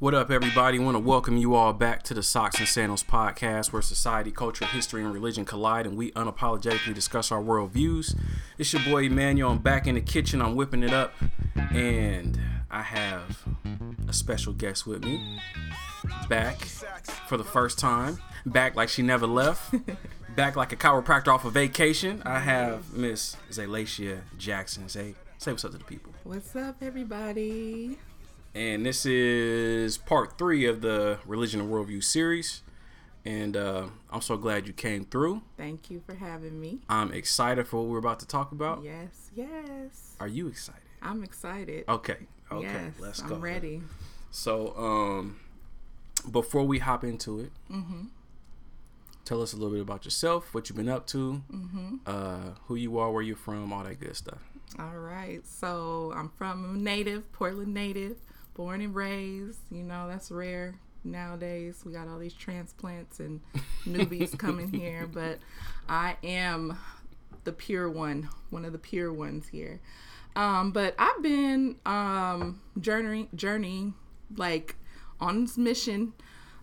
What up, everybody? want to welcome you all back to the Socks and Sandals podcast, where society, culture, history, and religion collide, and we unapologetically discuss our worldviews. It's your boy Emmanuel. I'm back in the kitchen. I'm whipping it up, and I have a special guest with me. Back for the first time. Back like she never left. back like a chiropractor off of vacation. I have Miss Zalacia Jackson. Say, say what's up to the people. What's up, everybody? And this is part three of the Religion and Worldview series. And uh, I'm so glad you came through. Thank you for having me. I'm excited for what we're about to talk about. Yes, yes. Are you excited? I'm excited. Okay, okay, yes, let's go. I'm ready. So, um, before we hop into it, mm-hmm. tell us a little bit about yourself, what you've been up to, mm-hmm. uh, who you are, where you're from, all that good stuff. All right. So I'm from native, Portland native born and raised. You know, that's rare nowadays. We got all these transplants and newbies coming here, but I am the pure one, one of the pure ones here. Um, but I've been um, journeying, journeying like on this mission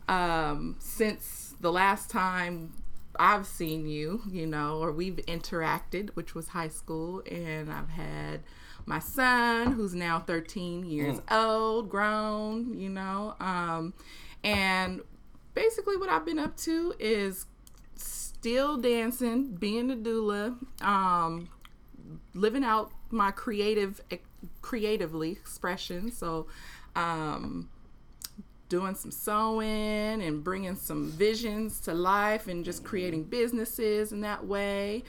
um, since the last time I've seen you, you know, or we've interacted, which was high school, and I've had my son, who's now 13 years mm. old, grown, you know. Um, and basically, what I've been up to is still dancing, being a doula, um, living out my creative, creatively expression. So, um, doing some sewing and bringing some visions to life and just creating businesses in that way.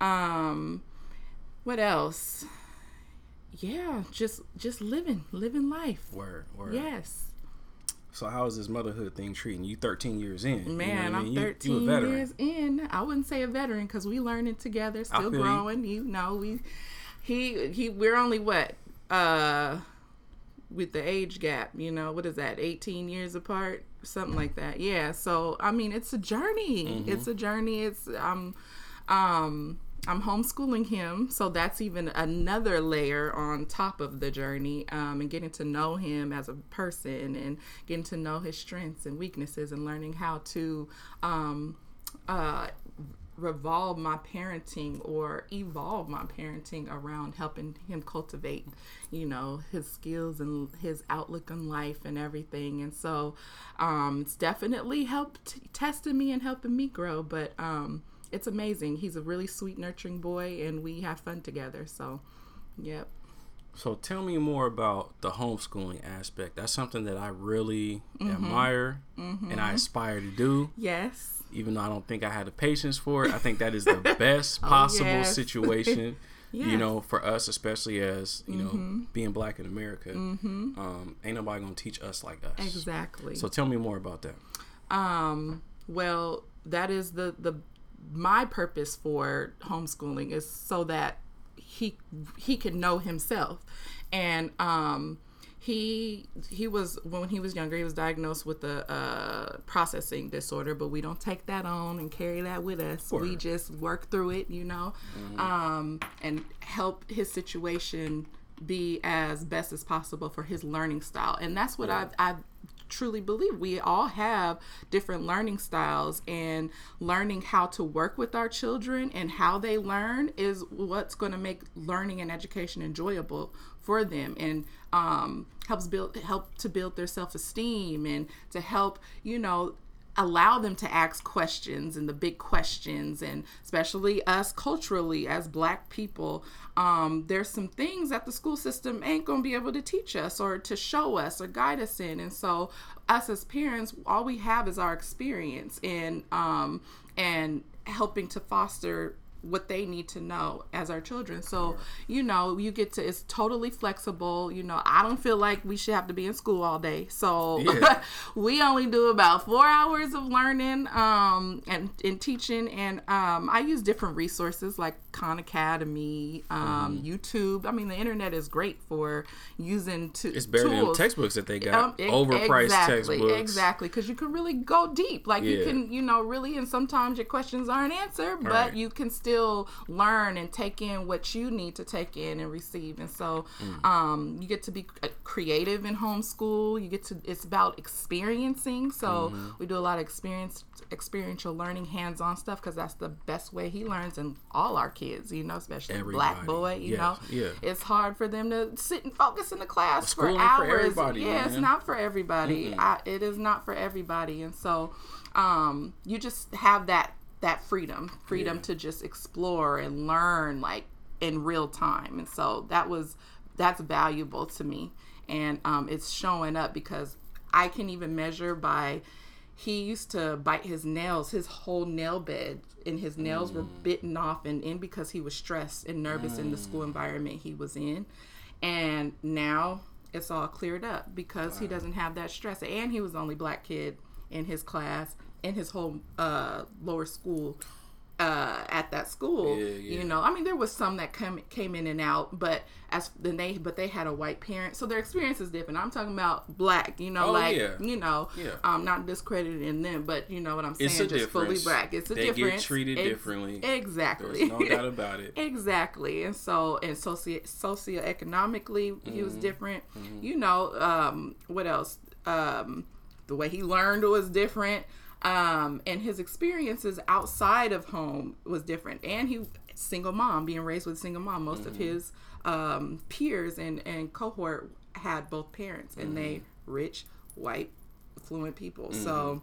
Um, what else? Yeah, just just living, living life. Word, word. Yes. So how is this motherhood thing treating you? Thirteen years in, man. You know I am thirteen you, you years in. I wouldn't say a veteran because we learning together, still growing. You. you know, we he he. We're only what uh with the age gap. You know, what is that? Eighteen years apart, something like that. Yeah. So I mean, it's a journey. Mm-hmm. It's a journey. It's um um I'm homeschooling him, so that's even another layer on top of the journey, um, and getting to know him as a person, and getting to know his strengths and weaknesses, and learning how to um, uh, revolve my parenting or evolve my parenting around helping him cultivate, you know, his skills and his outlook on life and everything. And so, um, it's definitely helped testing me and helping me grow, but um, it's amazing. He's a really sweet, nurturing boy, and we have fun together. So, yep. So tell me more about the homeschooling aspect. That's something that I really mm-hmm. admire mm-hmm. and I aspire to do. Yes. Even though I don't think I had the patience for it, I think that is the best oh, possible oh, yes. situation. yes. You know, for us, especially as you mm-hmm. know, being black in America, mm-hmm. um, ain't nobody gonna teach us like us. Exactly. So tell me more about that. Um. Well, that is the the my purpose for homeschooling is so that he he can know himself. And um he he was when he was younger he was diagnosed with a uh, processing disorder but we don't take that on and carry that with us. We just work through it you know? Mm-hmm. um, and help his situation be as best as possible for his learning style. And that's what yeah. I've, I've truly believe. We all have different learning styles and learning how to work with our children and how they learn is what's going to make learning and education enjoyable for them and um, helps build help to build their self-esteem and to help you know allow them to ask questions and the big questions and especially us culturally as black people um, there's some things that the school system ain't to be able to teach us or to show us or guide us in. And so us as parents all we have is our experience and um, and helping to foster what they need to know as our children. So, you know, you get to it's totally flexible. You know, I don't feel like we should have to be in school all day. So yeah. we only do about four hours of learning um and, and teaching and um I use different resources like Khan Academy, um, mm-hmm. YouTube. I mean the internet is great for using to It's better tools. than textbooks that they got. Um, Overpriced exactly, textbooks. Exactly, because you can really go deep. Like yeah. you can, you know, really and sometimes your questions aren't answered, but right. you can still still learn and take in what you need to take in and receive. And so, um, you get to be uh, creative in homeschool. You get to. It's about experiencing. So we do a lot of experience, experiential learning, hands-on stuff because that's the best way he learns, and all our kids, you know, especially black boy, you Yes. know, Yeah. it's hard for them to sit and focus in the class School for for hours. everybody, yeah, it's not for everybody. I, it is not for everybody, and so um, you just have that that freedom, freedom Yeah. to just explore and learn like in real time, and so that was that's valuable to me, and um, it's showing up because I can even measure by. He used to bite his nails, his whole nail bed, and his nails were Mm. bitten off and in because he was stressed and nervous in the school environment he was in. And now it's all cleared up because he doesn't have that stress. And he was the only black kid in his class, in his whole uh, lower school. Uh, at that school, Yeah, yeah. you know, I mean, there was some that come came in and out, but as then they, but they had a white parent, so their experience is different. I'm talking about black, you know, Oh, like yeah. you know, Yeah. um, not discrediting them, but you know what I'm saying, just fully black. It's a They get treated differently. Exactly. There's no doubt about it. Exactly. And so, and socio socioeconomically, he was Mm-hmm. different. You know, um, what else? Um, the way he learned was different. Um, and his experiences outside of home was different. And he, single mom, being raised with a single mom, most of Mm-hmm. his um, peers and, and cohort had both parents, and they Mm-hmm. rich, white, fluent people. So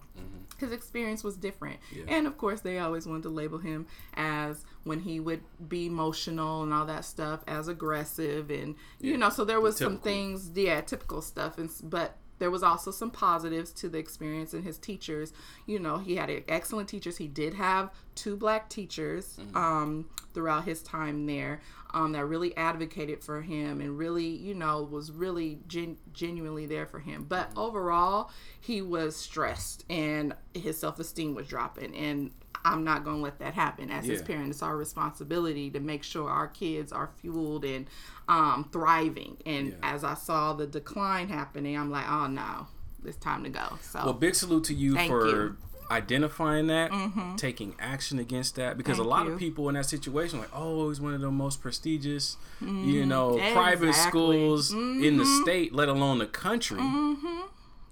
his experience was different. Yeah. And of course, they always wanted to label him as when he would be emotional and all that stuff as aggressive, and you know, so there was some things, yeah, typical stuff. And but there was also some positives to the experience and his teachers. You know, he had excellent teachers. He did have two black teachers um, throughout his time there um, that really advocated for him and really, you know, was really gen- genuinely there for him. But overall, he was stressed and his self esteem was dropping. And I'm not going to let that happen. As his parent, it's our responsibility to make sure our kids are fueled and um, thriving. And Yeah. as I saw the decline happening, I'm like, oh no, it's time to go. So Well, big salute to you for you. Mm-hmm. identifying that, taking action against that, because Thank a lot you. of people in that situation, like, oh, he's one of the most prestigious, you know, private Exactly. schools in the state, let alone the country.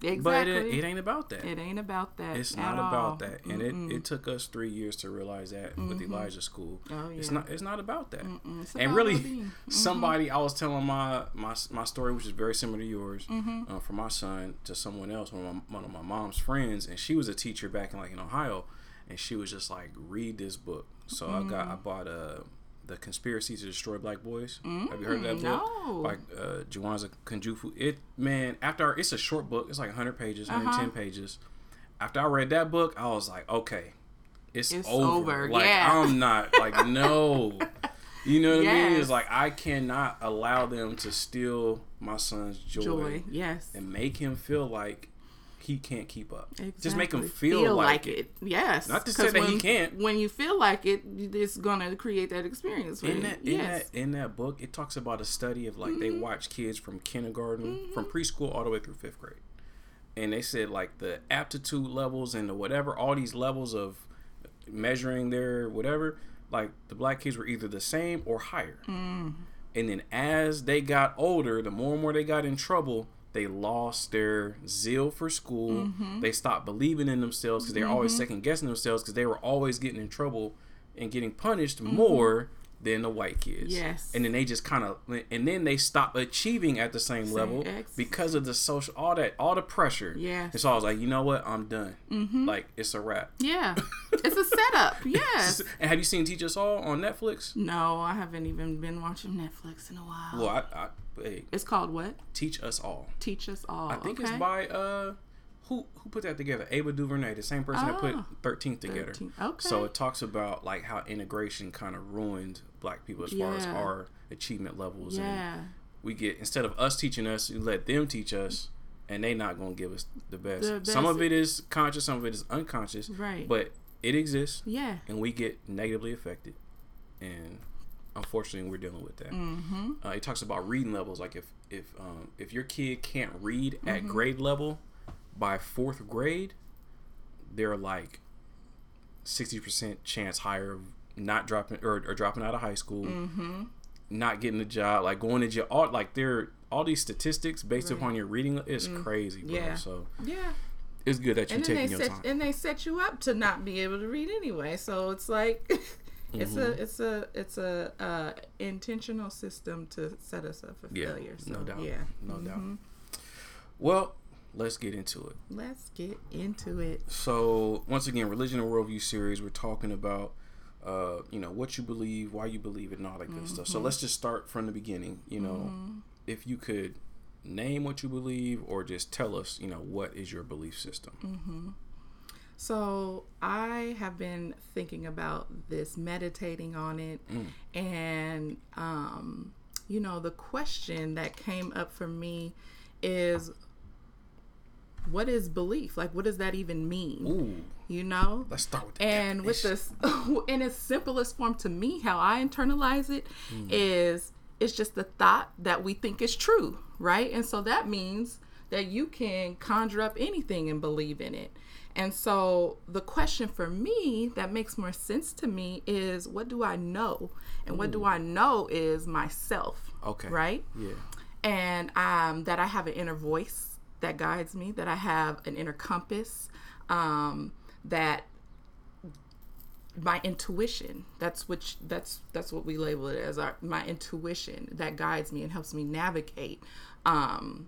Exactly. But it, it ain't about that. It ain't about that. It's not all. about that, and it, it took us three years to realize that with Elijah School. Oh, yeah. It's not it's not about that. It's And really, well-being. somebody I was telling my my my story, which is very similar to yours, Mm-hmm. uh, for my son to someone else, one of my, one of my mom's friends, and she was a teacher back in like in Ohio, and she was just like, read this book. So I got Mm. I bought uh the conspiracy to destroy black boys. Have you heard of that book? Mm, no. By uh, Jawanza Kunjufu. It man, after I, it's a short book. It's like 100 pages, Uh-huh. 110 pages. After I read that book, I was like, okay, it's, It's over. over, Like yeah. I'm not like no. You know what I mean? Yes. It's like I cannot allow them to steal my son's joy, joy. Yes. and make him feel like he can't keep up. Just make him Exactly. feel, like, it. Yes. Not to say that he when- can't. When you feel like it, it's gonna create that experience for In you. that, in yes. that in that book, it talks about a study of like they Mm-hmm. watch kids from kindergarten, from preschool all the way through fifth grade, and they said like the aptitude levels and the whatever, all these levels of measuring their whatever, like the black kids were either the same or higher. Mm. And then as they got older, the more and more they got in trouble, they lost their zeal for school. Mm-hmm. They stopped believing in themselves because they were always second guessing themselves because they were always getting in trouble and getting punished more than the white kids. Yes. And then they just kind of, and then they stop achieving at the same, level ex- because of the social, all that, all the pressure. Yeah. And so I was like, you know what? I'm done. Mm-hmm. Like, it's a wrap. Yeah. it's a setup. Yes. And have you seen Teach Us All on Netflix? No, I haven't even been watching Netflix in a while. Well, I, I hey, It's called what? Teach Us All. Teach Us All. I think okay. it's by uh who who put that together? Ava DuVernay, the same person that put Oh. 13th together. 13. Okay. So it talks about like how integration kind of ruined black people as far as our achievement levels and Yeah. we get instead of us teaching us, you let them teach us and they not going to give us the best. The Some of it is conscious, some of it is unconscious. Right. But it exists Yeah. and we get negatively affected. And unfortunately, we're dealing with that. Mm-hmm. Uh, it talks about reading levels. Like if if um, if your kid can't read Mm-hmm. at grade level by fourth grade, they're like sixty percent chance higher of not dropping or, or dropping out of high school, not getting a job, like going to jail, all like they're all these statistics based Right. upon your reading is crazy, bro. Yeah. So Yeah. it's good that you're and taking your set time. and they set you up to not be able to read anyway. So it's like it's a Mm-hmm. it's a it's a uh, intentional system to set us up for yeah, failure. So no doubt, yeah, no doubt. Mhm. Well, let's get into it. Let's get into it. So once again, religion and worldview series. We're talking about, uh, you know, what you believe, why you believe it, and all that good stuff. So let's just start from the beginning. You know, if you could name what you believe, or just tell us, you know, what is your belief system? So I have been thinking about this, meditating on it, and um, you know, the question that came up for me is, what is belief? Like, what does that even mean? Ooh, You know, let's start with the and with this in its simplest form to me how i internalize it is it's just the thought that we think is true right? And so that means that you can conjure up anything and believe in it. And so the question for me that makes more sense to me is what do i know? And what do i know is myself Okay. right? Yeah. and um, that I have an inner voice that guides me, that I have an inner compass, um, that my intuition that's which that's that's what we label it as our my intuition that guides me and helps me navigate um,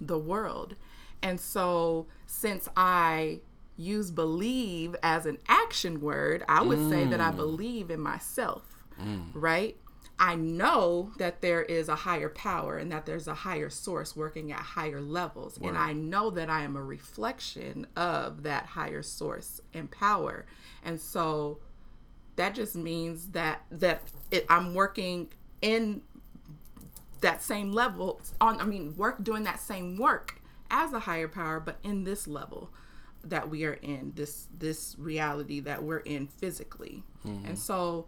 the world. And so since i use believe as an action word i would say that i believe in myself right I know that there is a higher power and that there's a higher source working at higher levels. And I know that I am a reflection of that higher source and power. And so that just means that that it, I'm working in that same level on I mean work doing that same work as a higher power but in this level that we are in this this reality that we're in physically. And mm-hmm. so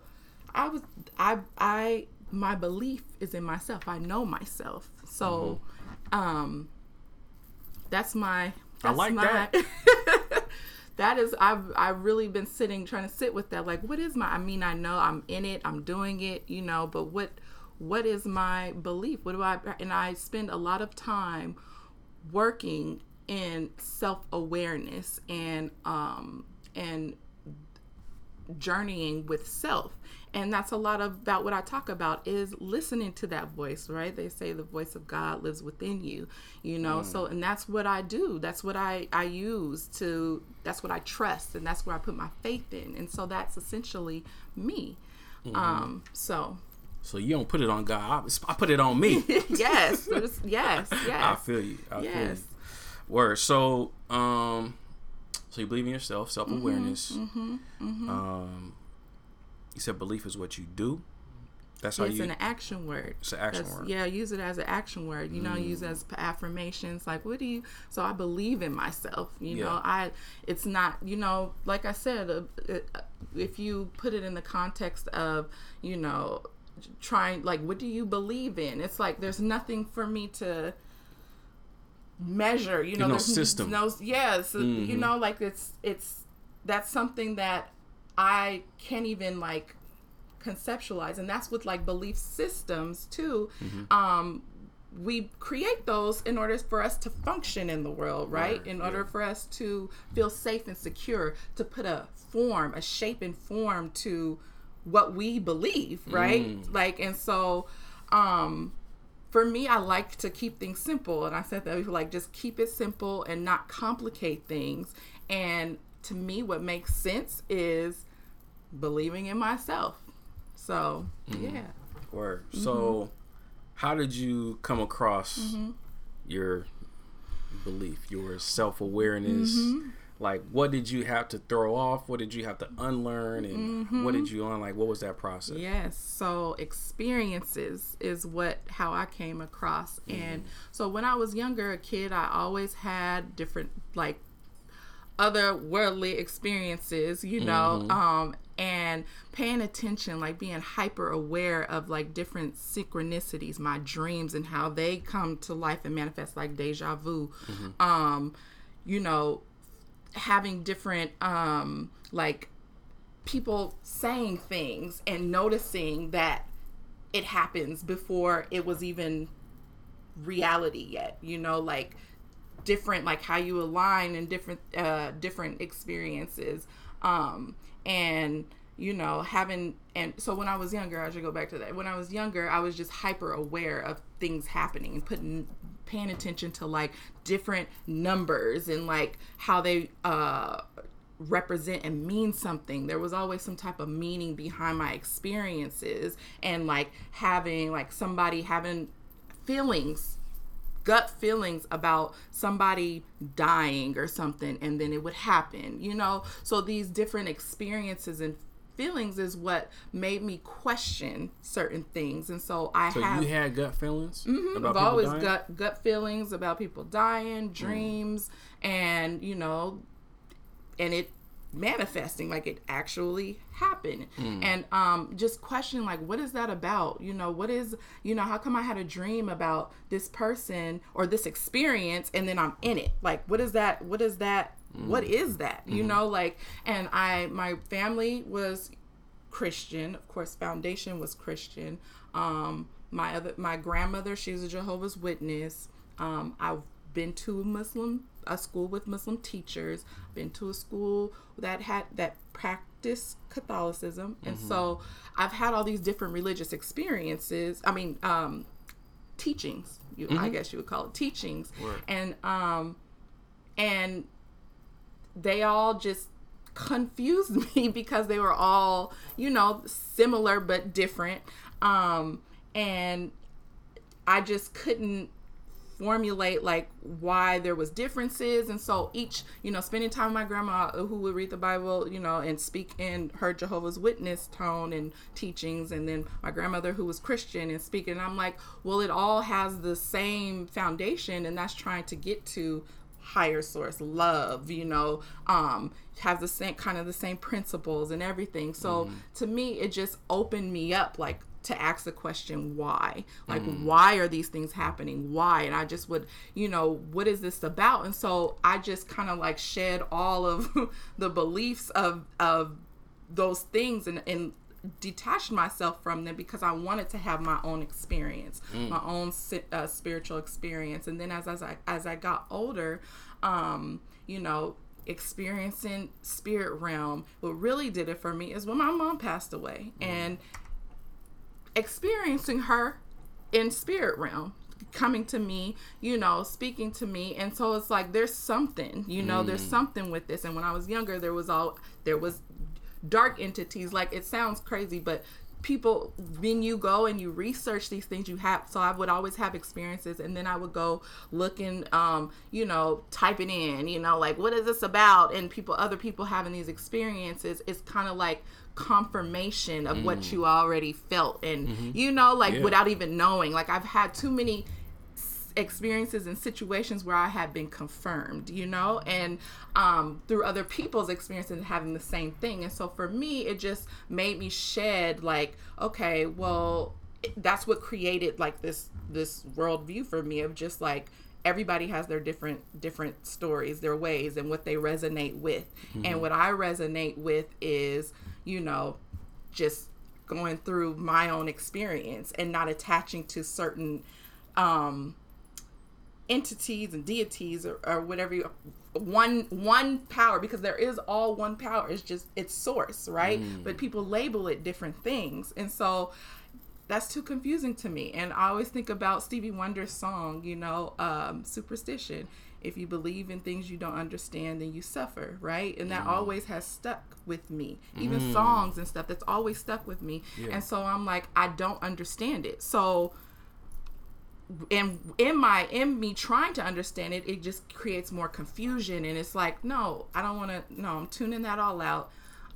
I was I I my belief is in myself. I know myself. So um that's my that's like my, that. that is I've I've really been sitting trying to sit with that like what is my I mean I know I'm in it I'm doing it you know but what what is my belief what do I and I spend a lot of time working in self-awareness and um and journeying with self and that's a lot of, about what i talk about is listening to that voice right they say the voice of god lives within you you know so and that's what i do that's what i i use to that's what i trust and that's where i put my faith in and so that's essentially me um so So you don't put it on God. I, I put it on me. yes there's- yes I yes feel you. I feel you. Yes. Word. So, um, so you believe in yourself, self awareness. Mm-hmm, Um, you said belief is what you do. That's how it's you. an action word It's an action That's- word. Mm. Yeah, use it as an action word. You know, use it as affirmations. Like, what do you? So I believe in myself. You Yeah. know, I. It's not. You know, like I said, uh, uh, if you put it in the context of, you know, trying like, what do you believe in? It's like there's nothing for me to measure. You know, no there's system. No, yes, Mm-hmm. you know, like it's it's that's something that I can't even like conceptualize and that's with like belief systems too Mm-hmm. um we create those in order for us to function in the world right Right, in order yeah. for us to feel safe and secure to put a form a shape and form to what we believe right Mm. like and so um for me i like to keep things simple and i said that we like just keep it simple and not complicate things and to me what makes sense is believing in myself so Mm. yeah Word. Mm-hmm. So, how did you come across your belief, your self awareness? Mm-hmm. Like, what did you have to throw off? What did you have to unlearn? And what did Mm-hmm. you learn? Like, what was that process? Yes. So experiences is what how I came across. And so when I was younger, a kid, I always had different like other worldly experiences, you know, um, and paying attention, like being hyper aware of like different synchronicities, my dreams and how they come to life and manifest like deja vu. Um, you know, having different um like people saying things and noticing that it happens before it was even reality yet you know like different like how you align in different uh different experiences um and you know having and so when i was younger i should go back to that when i was younger i was just hyper aware of things happening and putting paying attention to like different numbers and like how they uh represent and mean something. There was always some type of meaning behind my experiences and like having like somebody having feelings gut feelings about somebody dying or something and then it would happen you know so these different experiences and feelings is what made me question certain things and so i So have you had gut feelings Mhm. about I've always dying? gut gut feelings about people dying, dreams, and you know, and it manifesting like it actually happened. And um just questioning like what is that about? You know what is you know how come i had a dream about this person or this experience and then i'm in it? Like what is that what is that what is that? You know like and i my family was Christian. Of course, foundation was Christian. Um, my other my grandmother, she's a Jehovah's Witness. Um, I've been to a Muslim a school with Muslim teachers. Been to a school that had that practiced Catholicism, and so I've had all these different religious experiences. I mean, um, teachings. You, I guess you would call it teachings, Right. and um, and they all just confused me because they were all you know similar but different um and i just couldn't formulate like why there was differences. And so each you know spending time with my grandma uh, who would read the bible you know and speak in her jehovah's witness tone and teachings. And then my grandmother who was christian and speaking and i'm like well it all has the same foundation and that's trying to get to higher source love you know um has the same kind of the same principles and everything. So to me it just opened me up like to ask the question why? Like why are these things happening? Why? And i just would you know what is this about? And so i just kind of like shed all of the beliefs of of those things and and detached myself from them because I wanted to have my own experience, my own uh, spiritual experience. And then as as I as I got older, um, you know, experiencing spirit realm, what really did it for me is when my mom passed away. And experiencing her in spirit realm coming to me you know speaking to me. And so it's like there's something you know there's something with this. And when i was younger there was all there was dark entities. Like it sounds crazy but people when you go and you research these things you have so i would always have experiences. And then i would go looking um you know typing in you know like what is this about? And people other people having these experiences it's kind of like confirmation of what you already felt and you know like Yeah. without even knowing like i've had too many experiences and situations where I have been confirmed, you know, and um, through other people's experiences and having the same thing. And so for me, it just made me shed like, okay, well, that's what created like this this worldview for me of just like everybody has their different different stories, their ways, and what they resonate with. And what I resonate with is, you know, just going through my own experience and not attaching to certain um entities and deities or, or whatever you one one power because there is all one power. It's just it's source right? But people label it different things. And so that's too confusing to me. And i always think about stevie wonder's song you know um, superstition. If you believe in things you don't understand then you suffer right? And that always has stuck with me. Even songs and stuff that's always stuck with me. And so i'm like i don't understand it. So and in my in me trying to understand it it just creates more confusion. And it's like no i don't want to no i'm tuning that all out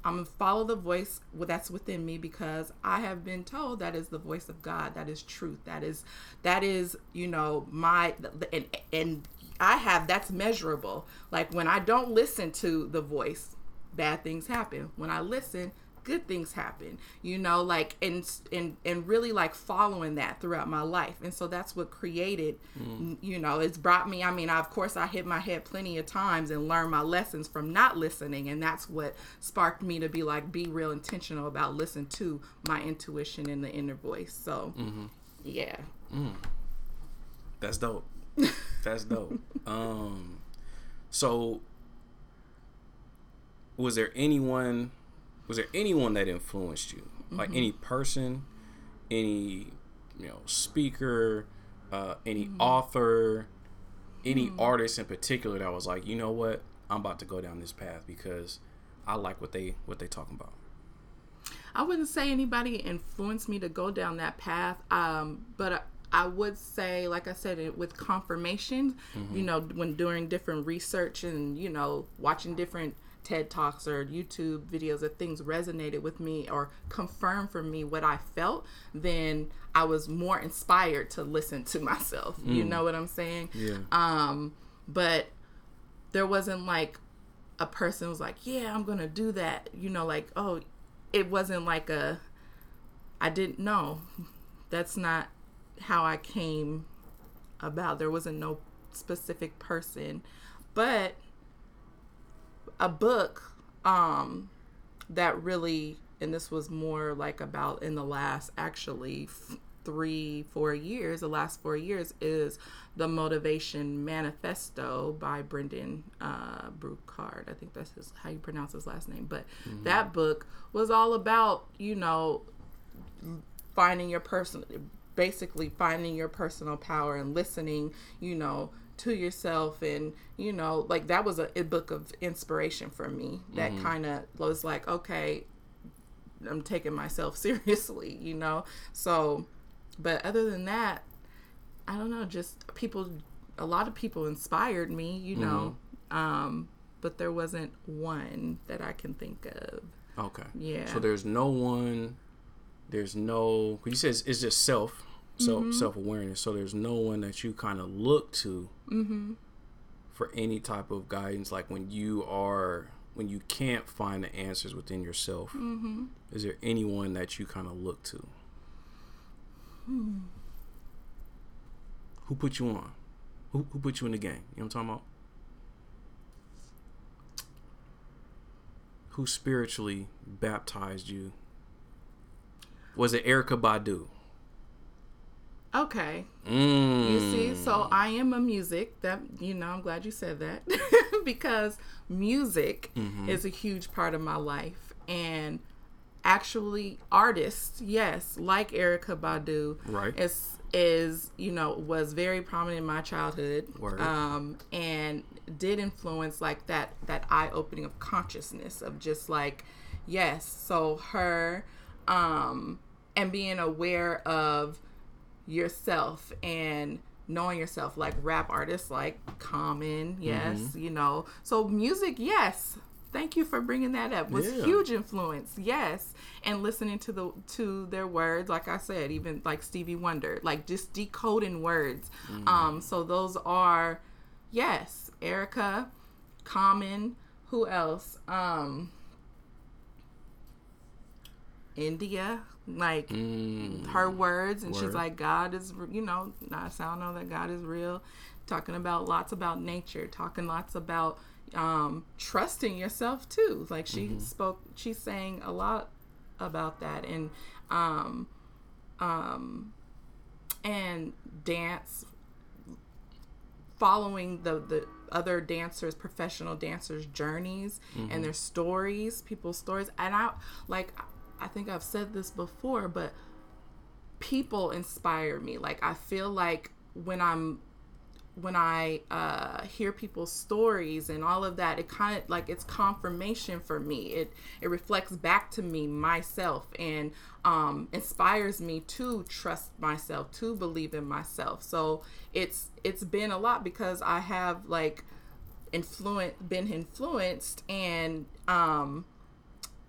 i'm gonna follow the voice that's within me because i have been told that is the voice of god that is truth that is that is you know my and and i have that's measurable. Like when i don't listen to the voice bad things happen. When i listen good things happen you know like and and and really like following that throughout my life and so that's what created mm. you know it's brought me i mean I, of course i hit my head plenty of times and learned my lessons from not listening and that's what sparked me to be like be real intentional about listen to my intuition and the inner voice so mm-hmm. yeah mm. that's dope that's dope um so was there anyone was there anyone that influenced you mm-hmm. like any person any you know speaker uh, any mm-hmm. author any mm-hmm. artist in particular that was like you know what i'm about to go down this path because i like what they what they talking about i wouldn't say anybody influenced me to go down that path um, but I would say, like I said, with confirmation, mm-hmm. you know, when doing different research and, you know, watching different TED Talks or YouTube videos of things resonated with me or confirmed for me what I felt, then I was more inspired to listen to myself. Mm. You know what I'm saying? Yeah. Um, but there wasn't like a person was like, yeah, I'm gonna do that. You know, like oh, it wasn't like a. I didn't know. That's not how I came about. There wasn't no specific person, but a book um that really and this was more like about in the last actually f- three four years the last four years is the motivation manifesto by brendon uh Burchard. i think that's his, how you pronounce his last name but mm-hmm. that book was all about you know finding your person basically finding your personal power and listening you know to yourself and you know like that was a, a book of inspiration for me that mm-hmm. kind of was like okay i'm taking myself seriously you know? So but other than that i don't know just people a lot of people inspired me you know? Mm-hmm. um but there wasn't one that i can think of. Okay. Yeah. So there's no one there's no you says it's just self self mm-hmm. self awareness. So there's no one that you kind of look to mm-hmm. for any type of guidance. Like when you are when you can't find the answers within yourself, mm-hmm. is there anyone that you kind of look to? Hmm. Who put you on? Who who put you in the game? You know what I'm talking about? Who spiritually baptized you? Was it Erykah Badu? Okay. Mm. You see, so I am a music that you know. I'm glad you said that because music mm-hmm. is a huge part of my life, and actually, artists, yes, like Erykah Badu, right, is is you know was very prominent in my childhood, Word. um, and did influence like that that eye opening of consciousness of just like yes, so her, um, and being aware of yourself and knowing yourself like rap artists like common yes mm-hmm. you know so music yes thank you for bringing that up was yeah. huge influence yes and listening to the to their words like i said even like stevie wonder like just decoding words mm-hmm. um so those are yes erykah common who else um india like mm. her words and Word. she's like god is you know i sound know that god is real talking about lots about nature talking lots about um trusting yourself too like she mm-hmm. spoke she's saying a lot about that and um um and dance following the the other dancers professional dancers journeys mm-hmm. and their stories people's stories and i like I think I've said this before, but people inspire me. Like I feel like when I'm when I uh, hear people's stories and all of that, it kind of like it's confirmation for me. It it reflects back to me myself and um, inspires me to trust myself, to believe in myself. So it's it's been a lot because I have like influent been influenced and um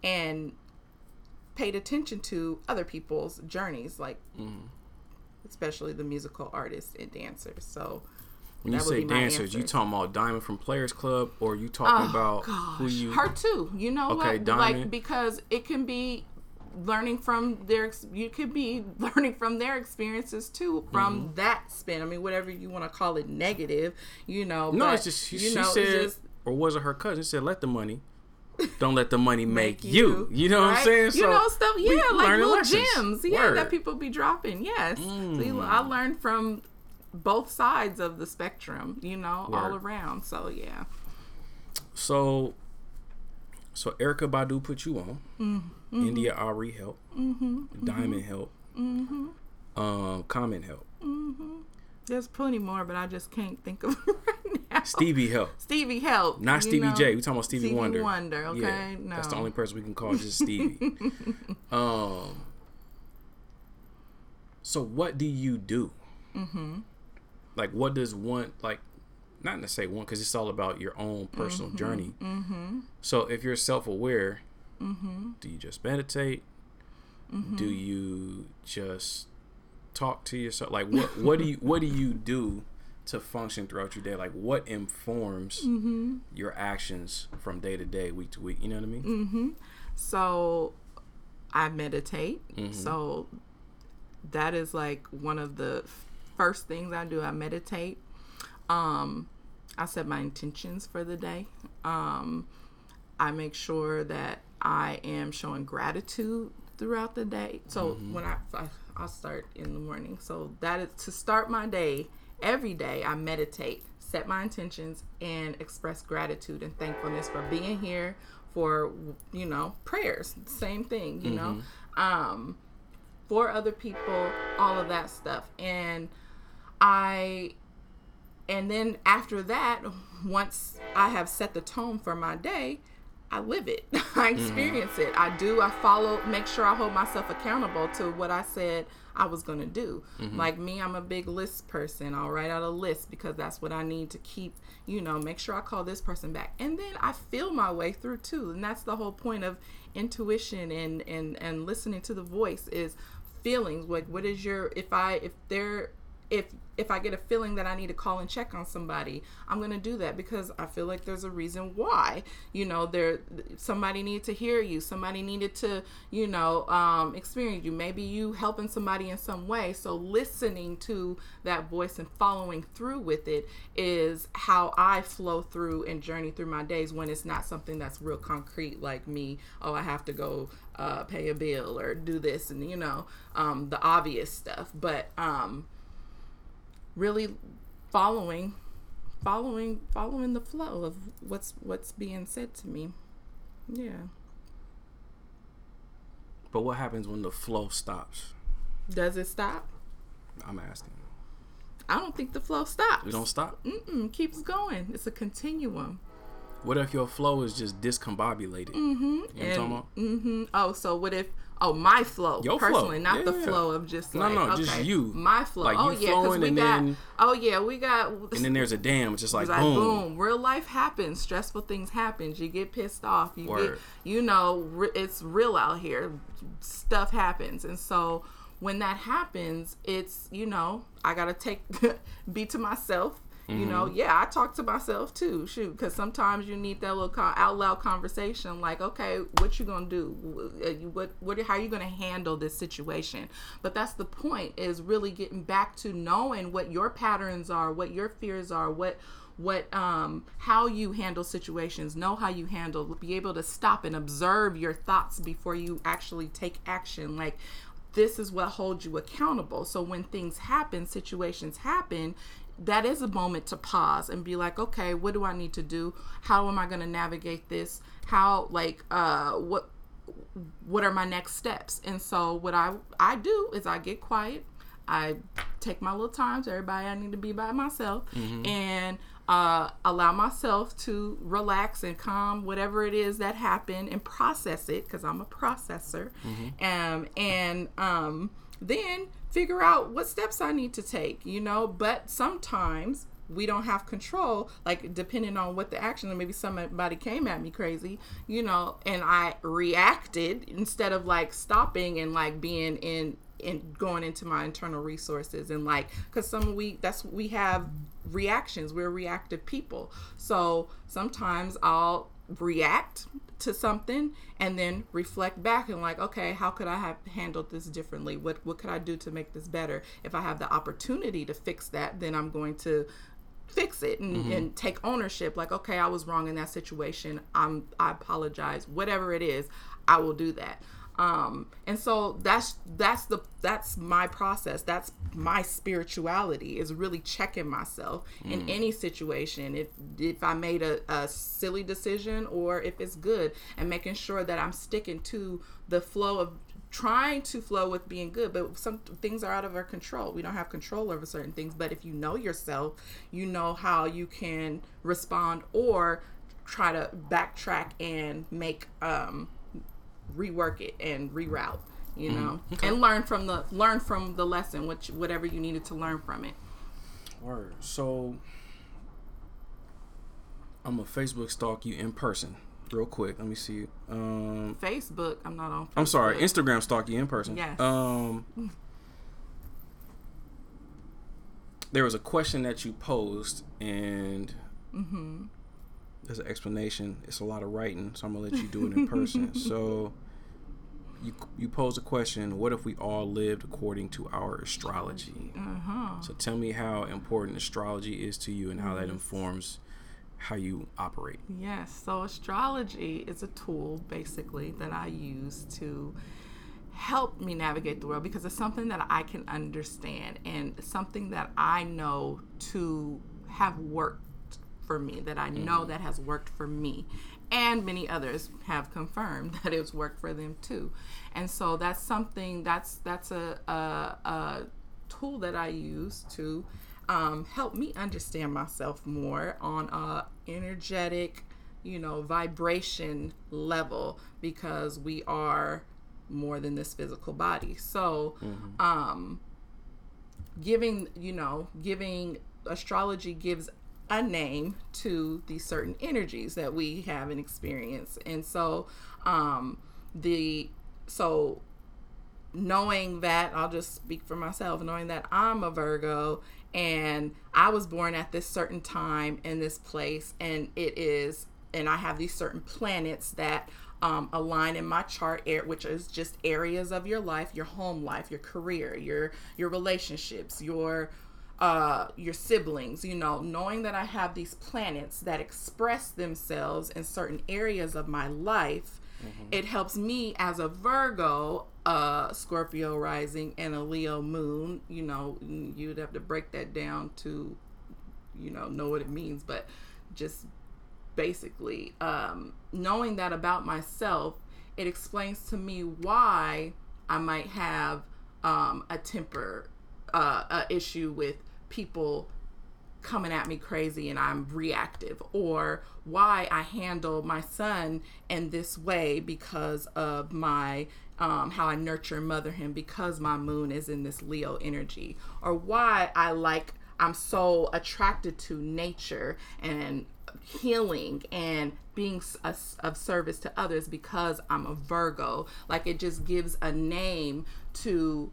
and paid attention to other people's journeys, like mm. especially the musical artists and dancers. So, When you say dancers, you talking about Diamond from Players Club, or you talking about who you? her too. You know Okay, what? Diamond. Like because it can be learning from their. You could be learning from their experiences too, from Mm-hmm. that spin. I mean, whatever you want to call it, negative. You know. No, but, it's just she, you she know, said, just- or was it her cousin? She said, "Let the money, don't let the money make, make you. You know what I'm right? saying? you know stuff. Yeah, like little lessons. gems. Yeah, Word. Mm. that people be dropping. Yes, So you- I learned from both sides of the spectrum. You know, all around. So yeah. So, so Erykah Badu put you on. Mm-hmm. India.Arie help. Diamond help. Mm-hmm. Um, Common help. There's plenty more, but I just can't think of right now. Stevie help. Stevie help. Not Stevie know. J. We talking about Stevie, Stevie Wonder. Wonder, okay? Yeah, that's the only person we can call just Stevie. um. So what do you do? Mm-hmm. Like, what does one like? Not to say one, because it's all about your own personal journey. Mm-hmm. So if you're self-aware, do you just meditate? Do you just talk to yourself? Like, what what do you what do you do? to function throughout your day like what informs your actions from day to day week to week you know what i mean So I meditate. Mm-hmm. So that is like one of the first things I do. I meditate. Um, I set my intentions for the day. Um, I make sure that I am showing gratitude throughout the day. So when I, I I'll start in the morning. So that is to start my day. Every day I meditate, set my intentions, and express gratitude and thankfulness for being here. For you know prayers, same thing. You know, um, for other people, all of that stuff, and I and then after that, once I have set the tone for my day, I live it. I mm-hmm. experience it. I do. I follow, make sure I hold myself accountable to what I said I was going to do. Mm-hmm. Like me, I'm a big list person. I'll write out a list because that's what I need to keep, you know, make sure I call this person back. And then I feel my way through too. And that's the whole point of intuition and, and, and listening to the voice is feelings. Like, what is your, if I, if they're, if if I get a feeling that I need to call and check on somebody, I'm gonna do that because I feel like there's a reason why. You know, there somebody needed to hear you, somebody needed to, you know, um, experience you. Maybe you helping somebody in some way. So listening to that voice and following through with it is how I flow through and journey through my days when it's not something that's real concrete like me. Oh, I have to go uh, pay a bill or do this and you know um, the obvious stuff, but. Um, really following following following the flow of what's what's being said to me. Yeah. But what happens when the flow stops? Does it stop? I'm asking. I don't think the flow stops. We don't stop? Mm-mm, keeps going. It's a continuum. What if your flow is just discombobulated? Mm-hmm. you know what i'm talking about? hmm oh so what if oh my flow Your flow, personally not the flow of just like no, okay, just you. my flow Like, oh yeah because we got then- oh yeah we got and then there's a dam it's just like, like boom. boom. real life happens. Stressful things happen. You get pissed off. You Word. get, you know, re- it's real out here. Stuff happens, and so when that happens, it's you know, I gotta take be to myself. You know, Mm-hmm. yeah, I talk to myself too. Shoot, because sometimes you need that little con- out loud conversation. Like, okay, what you gonna do? Uh, What, what, how you gonna handle this situation? But that's the point. Is really getting back to knowing what your patterns are, what your fears are, what what um how you handle situations know how you handle be able to stop and observe your thoughts before you actually take action like this is what holds you accountable so when things happen situations happen that is a moment to pause and be like okay what do i need to do? How am i going to navigate this? How like uh what what are my next steps? And so what i i do is i get quiet. I take my little time so everybody i need to be by myself and uh, allow myself to relax and calm whatever it is that happened and process it because i'm a processor. Um, and um, then figure out what steps i need to take you know? But sometimes we don't have control like depending on what the action maybe somebody came at me crazy you know and i reacted instead of like stopping and like being in and going into my internal resources and like because some we that's we have reactions. We're reactive people. So sometimes i'll react to something and then reflect back and like okay how could i have handled this differently? What what could i do to make this better? If i have the opportunity to fix that then i'm going to fix it and, mm-hmm. and take ownership. Like okay i was wrong in that situation. I'm i apologize. Whatever it is i will do that um and so that's that's the that's my process. That's my spirituality is really checking myself mm. in any situation. If if i made a, a silly decision or if it's good and making sure that i'm sticking to the flow of trying to flow with being good. But some things are out of our control. We don't have control over certain things. But if you know yourself you know how you can respond or try to backtrack and make um rework it and reroute you mm-hmm. know okay. and learn from the learn from the lesson which whatever you needed to learn from it. Word. So i'm a facebook stalk you in person real quick. Let me see. Um facebook i'm not on Facebook. i'm sorry instagram stalk you in person. Yes. Um there was a question that you posed and mm-hmm there's an explanation. It's a lot of writing, so I'm gonna let you do it in person. so you you pose a question: What if we all lived according to our astrology? Uh-huh. So tell me how important astrology is to you and how that informs how you operate. Yes. So astrology is a tool basically that I use to help me navigate the world because it's something that I can understand and something that I know to have worked for me that I know mm-hmm. that has worked for me. And many others have confirmed that it's worked for them too. And so that's something that's that's a, a, a tool that I use to um, help me understand myself more on a energetic, you know, vibration level because we are more than this physical body. So, mm-hmm. um, giving, you know, giving astrology gives a name to these certain energies that we have and experience. And so, um, the so knowing that I'll just speak for myself, knowing that I'm a Virgo and I was born at this certain time in this place, and it is, and I have these certain planets that um, align in my chart, which is just areas of your life, your home life, your career, your your relationships, your uh, your siblings, you know, knowing that I have these planets that express themselves in certain areas of my life, mm-hmm. it helps me as a Virgo, uh, Scorpio rising, and a Leo moon. You know, you'd have to break that down to, you know, know what it means, but just basically um, knowing that about myself, it explains to me why I might have um, a temper uh, a issue with people coming at me crazy and I'm reactive, or why I handle my son in this way because of my um, how I nurture and mother him because my moon is in this Leo energy, or why I like I'm so attracted to nature and healing and being a, of service to others because I'm a Virgo. Like it just gives a name to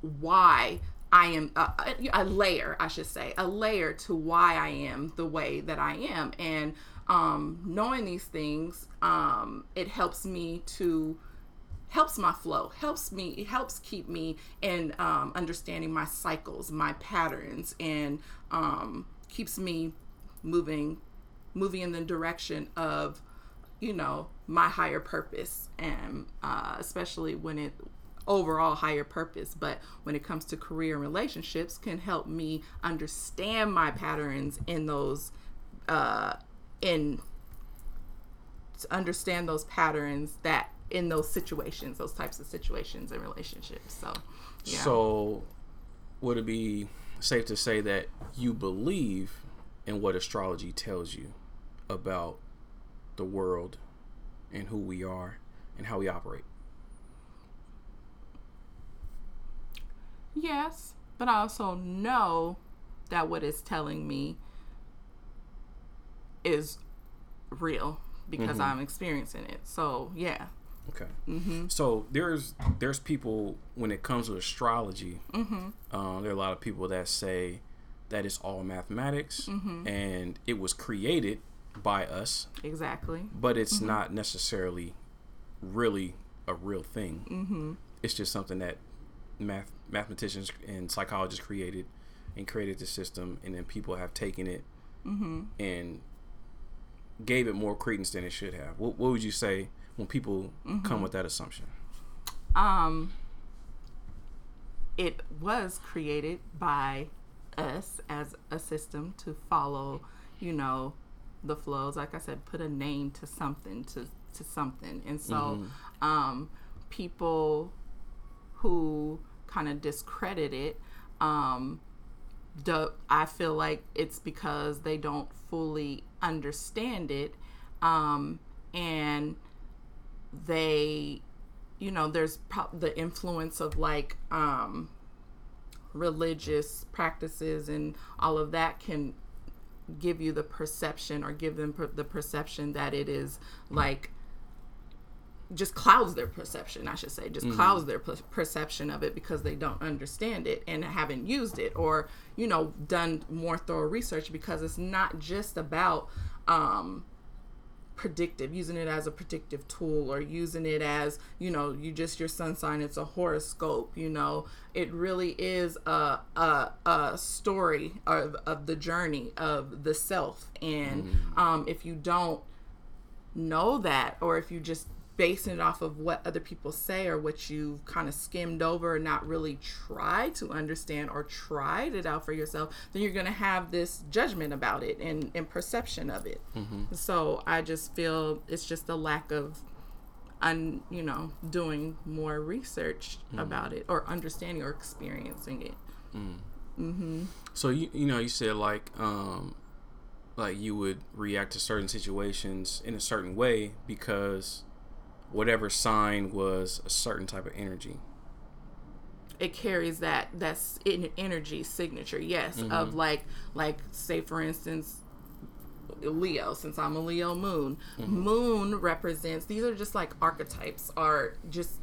why I am a, a, layer, I should say, a layer to why I am the way that I am. And um, knowing these things, um, it helps me to helps my flow, helps me, it helps keep me in um, understanding my cycles, my patterns, and um, keeps me moving, moving in the direction of, you know, my higher purpose, and uh, especially when it overall higher purpose but when it comes to career and relationships can help me understand my patterns in those uh in to understand those patterns that in those situations those types of situations and relationships so yeah. so would it be safe to say that you believe in what astrology tells you about the world and who we are and how we operate Yes, but I also know that what it's telling me is real because mm-hmm. I'm experiencing it. So, yeah. Okay. Mm-hmm. So there's there's people when it comes to astrology. Mm-hmm. Um, there are a lot of people that say that it's all mathematics mm-hmm. and it was created by us. Exactly. But it's mm-hmm. not necessarily really a real thing. Mm-hmm. It's just something that math mathematicians and psychologists created and created the system, and then people have taken it mm-hmm. and gave it more credence than it should have. What, what would you say when people mm-hmm. come with that assumption? Um, it was created by us as a system to follow, you know, the flows. Like I said, put a name to something to to something, and so mm-hmm. um, people who kind of discredit it. Um, the, I feel like it's because they don't fully understand it, um, and they, you know, there's pro- the influence of like um, religious practices and all of that can give you the perception or give them per- the perception that it is like just clouds their perception, I should say, just mm-hmm. clouds their perception of it because they don't understand it and haven't used it or, you know, done more thorough research because it's not just about um, predictive, using it as a predictive tool or using it as, you know, you just your sun sign, it's a horoscope, you know. It really is a, a, a story of, of the journey of the self. And mm-hmm. um, if you don't know that or if you just basing it off of what other people say or what you've kind of skimmed over and not really tried to understand or tried it out for yourself, then you're going to have this judgment about it and, and perception of it. Mm-hmm. So I just feel it's just a lack of, un, you know, doing more research mm-hmm. about it or understanding or experiencing it. Mm. Mm-hmm. So you you know you said like um like you would react to certain situations in a certain way because whatever sign was a certain type of energy. It carries that that's an energy signature yes mm-hmm. of like like say for instance leo since i'm a leo moon. Mm-hmm. moon represents these are just like archetypes are just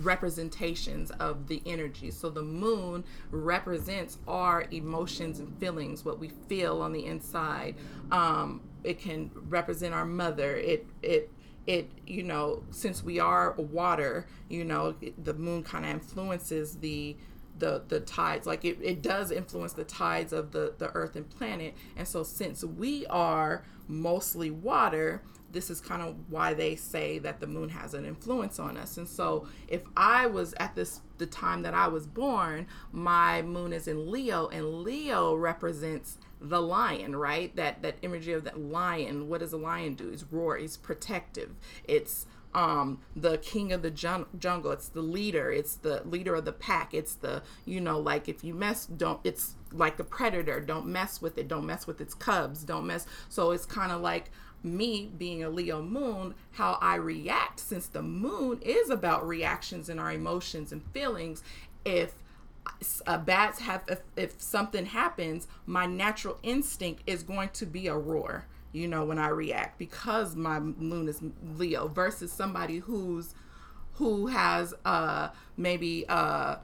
representations of the energy. So the moon represents our emotions and feelings what we feel on the inside. Um it can represent our mother. It it it you know since we are water you know the moon kind of influences the the the tides. Like it, it does influence the tides of the the earth and planet. And so since we are mostly water this is kind of why they say that the moon has an influence on us. And so if i was at this the time that i was born my moon is in leo and leo represents the lion, right? That that imagery of that lion. What does a lion do? It's roar. It's protective. It's um the king of the jun- jungle it's the leader it's the leader of the pack it's the you know like if you mess don't it's like the predator don't mess with it don't mess with its cubs don't mess so it's kind of like me being a leo moon how i react since the moon is about reactions and our emotions and feelings if uh, bats have if, if something happens my natural instinct is going to be a roar you know when i react because my moon is leo versus somebody who's who has uh maybe uh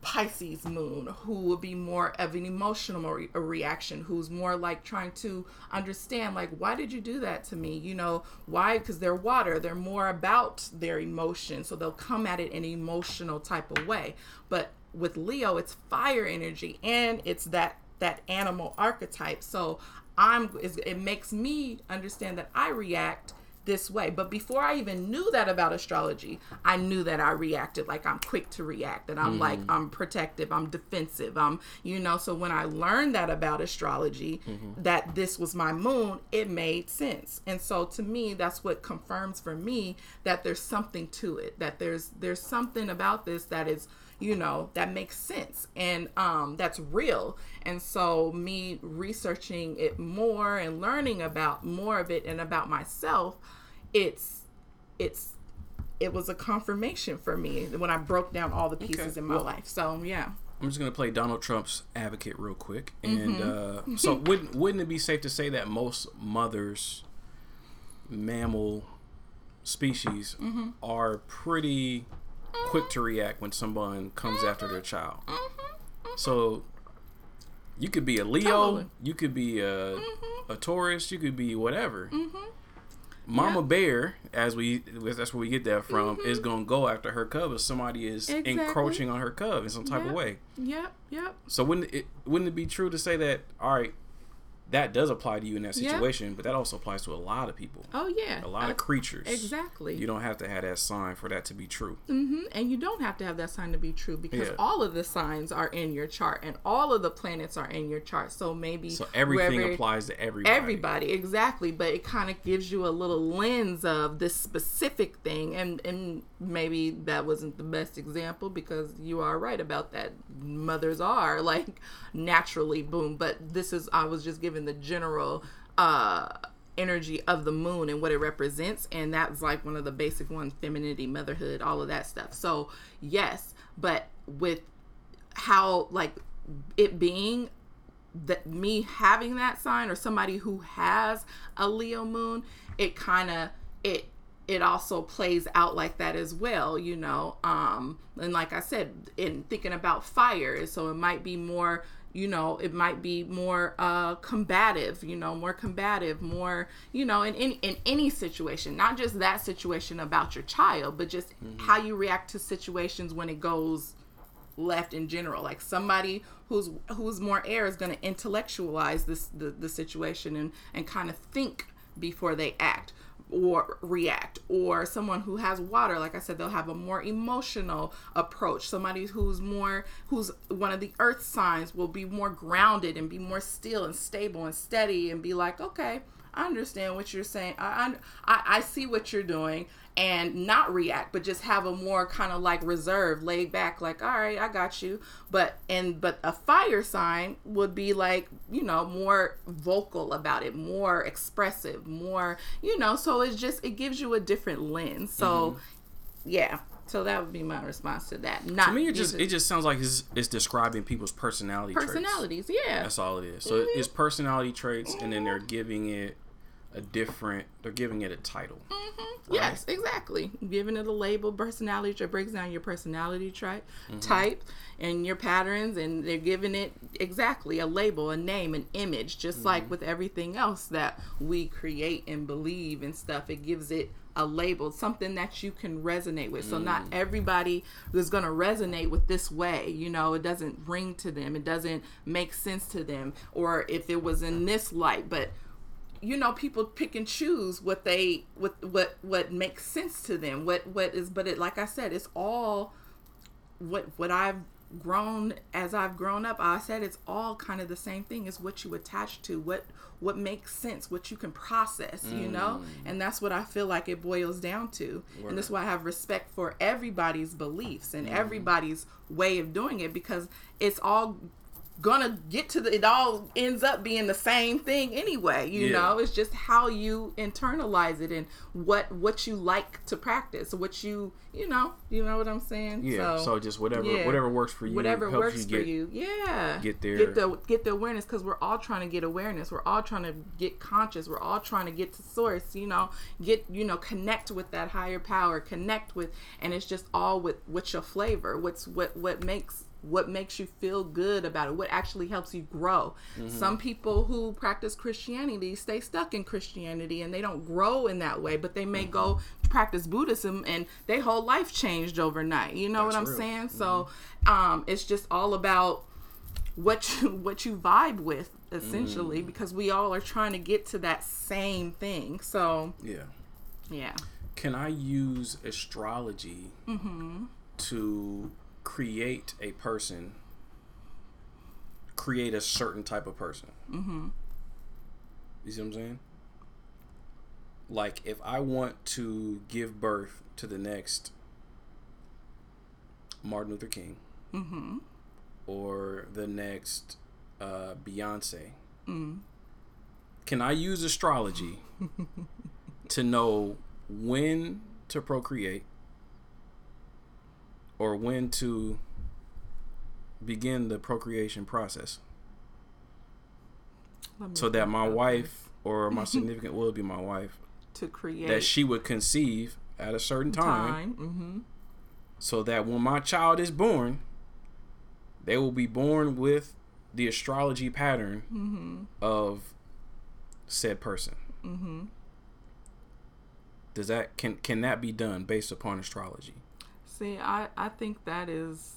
Pisces moon who would be more of an emotional re- reaction, who's more like trying to understand, like, why did you do that to me? You know, why? Because they're water, they're more about their emotion. So they'll come at it in an emotional type of way. But with Leo, it's fire energy and it's that that animal archetype. So I'm it makes me understand that I react this way. But before I even knew that about astrology, I knew that I reacted like I'm quick to react, that I'm mm. like I'm protective, I'm defensive, I'm you know. So when I learned that about astrology, mm-hmm. that this was my moon, it made sense. And so to me, that's what confirms for me that there's something to it, that there's there's something about this that is you know that makes sense and um that's real and so me researching it more and learning about more of it and about myself it's it's it was a confirmation for me when I broke down all the pieces okay. in my well, life. So yeah. I'm just gonna play Donald Trump's advocate real quick, and mm-hmm. uh, so wouldn't wouldn't it be safe to say that most mothers' mammal species mm-hmm. are pretty quick to react when someone comes after their mm-hmm. child. Mm-hmm. So you could be a Leo, Totally. you could be a, a Taurus, you could be whatever. Mama Bear, as we that's where we get that from, mm-hmm. is gonna go after her cub if somebody is Exactly. encroaching on her cub in some type Yep. of way. Yep, yep. So wouldn't it wouldn't it be true to say that all right, that does apply to you in that Yeah. situation, but that also applies to a lot of people, Oh yeah. a lot of creatures. Exactly. You don't have to have that sign for that to be true. Mm-hmm. And you don't have to have that sign to be true because Yeah. all of the signs are in your chart and all of the planets are in your chart. So maybe So everything wherever- applies to everybody. everybody exactly but it kind of gives you a little lens of this specific thing and and maybe that wasn't the best example because you are right about that mothers are like naturally boom but this is i was just the general uh energy of the moon and what it represents and that's like one of the basic ones femininity motherhood all of that stuff so yes but with how like it being that me having that sign or somebody who has a Leo moon, it kind of it it also plays out like that as well, you know. Um and like I said, in thinking about fire, so it might be more you know it might be more uh combative you know more combative more you know in any in any situation not just that situation about your child but just how you react to situations when it goes left in general. Like somebody who's who's more air is going to intellectualize this the, the situation and and kind of think before they act or react or someone who has water like i said they'll have a more emotional approach somebody who's more who's one of the earth signs will be more grounded and be more still and stable and steady and be like okay I understand what you're saying. I, I I see what you're doing, and not react, but just have a more kind of like reserved, laid back, like all right, I got you. But and but a fire sign would be like you know more vocal about it, more expressive, more you know. So it's just it gives you a different lens. So yeah, so that would be my response to that. Not To me, it just it just sounds like it's, it's describing people's personality traits. personalities. Yeah, That's all it is. So Mm-hmm. it's personality traits, and then they're giving it a different. They're giving it a title. Mm-hmm. Yes, exactly. Giving it a label, personality trait breaks down your personality trait, Mm-hmm. type, and your patterns, and they're giving it exactly a label, a name, an image, just Mm-hmm. like with everything else that we create and believe and stuff. It gives it a label, something that you can resonate with. So not Mm. everybody is going to resonate with this way. You know, it doesn't ring to them. It doesn't make sense to them. Or if it was in this light, but you know people pick and choose what they what what what makes sense to them what what is but it like i said it's all what what i've grown as i've grown up i said it's all kind of the same thing. It's what you attach to what what makes sense what you can process you know? Mm. And that's what i feel like it boils down to. And that's why i have respect for everybody's beliefs and mm. everybody's way of doing it because it's all gonna get to the it all ends up being the same thing anyway you Yeah. know it's just how you internalize it and what what you like to practice what you you know you know what i'm saying Yeah. So, just whatever yeah. whatever works for you. whatever helps works you for you yeah get there. get the get the awareness because we're all trying to get awareness we're all trying to get conscious we're all trying to get to source you know get you know connect with that higher power connect with and it's just all with what's your flavor what's what what makes what makes you feel good about it what actually helps you grow. Some people who practice christianity stay stuck in christianity and they don't grow in that way but they may go practice buddhism and their whole life changed overnight. You know what i'm real. saying? So um it's just all about what you what you vibe with essentially because we all are trying to get to that same thing. So Yeah. yeah. Can I use astrology Mm-hmm. to create a person? Create a certain type of person. Mm-hmm. You see what I'm saying? Like if I want to give birth to the next Martin Luther King, mm-hmm or the next uh, Beyonce, Mm. can I use astrology to know when to procreate or when to begin the procreation process so that my wife or my significant will be my wife to create that she would conceive at a certain time, time. Mm-hmm. so that when my child is born, they will be born with the astrology pattern Mm-hmm. of said person. Mm-hmm. Does that can can that be done based upon astrology? See, I, I think that is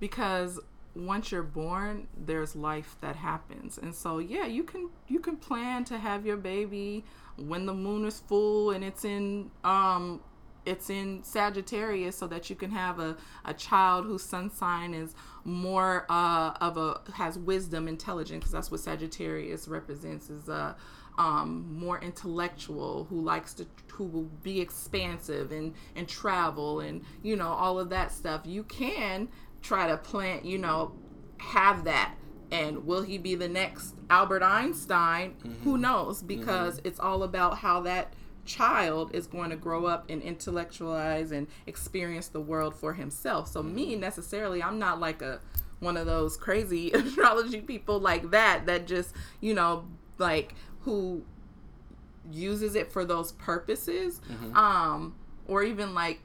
because once you're born, there's life that happens. And so yeah, you can you can plan to have your baby when the moon is full and it's in um it's in Sagittarius so that you can have a, a child whose sun sign is more uh, of a has wisdom, intelligence, because that's what Sagittarius represents is uh, um, more intellectual, who likes to who will be expansive and and travel and you know all of that stuff. You can try to plant, you know, have that. And will he be the next Albert Einstein? Mm-hmm. Who knows? Mm-hmm. Because it's all about how that child is going to grow up and intellectualize and experience the world for himself. So me mm-hmm. necessarily, I'm not like a one of those crazy astrology people like that that just, you know, like who uses it for those purposes. Um or even like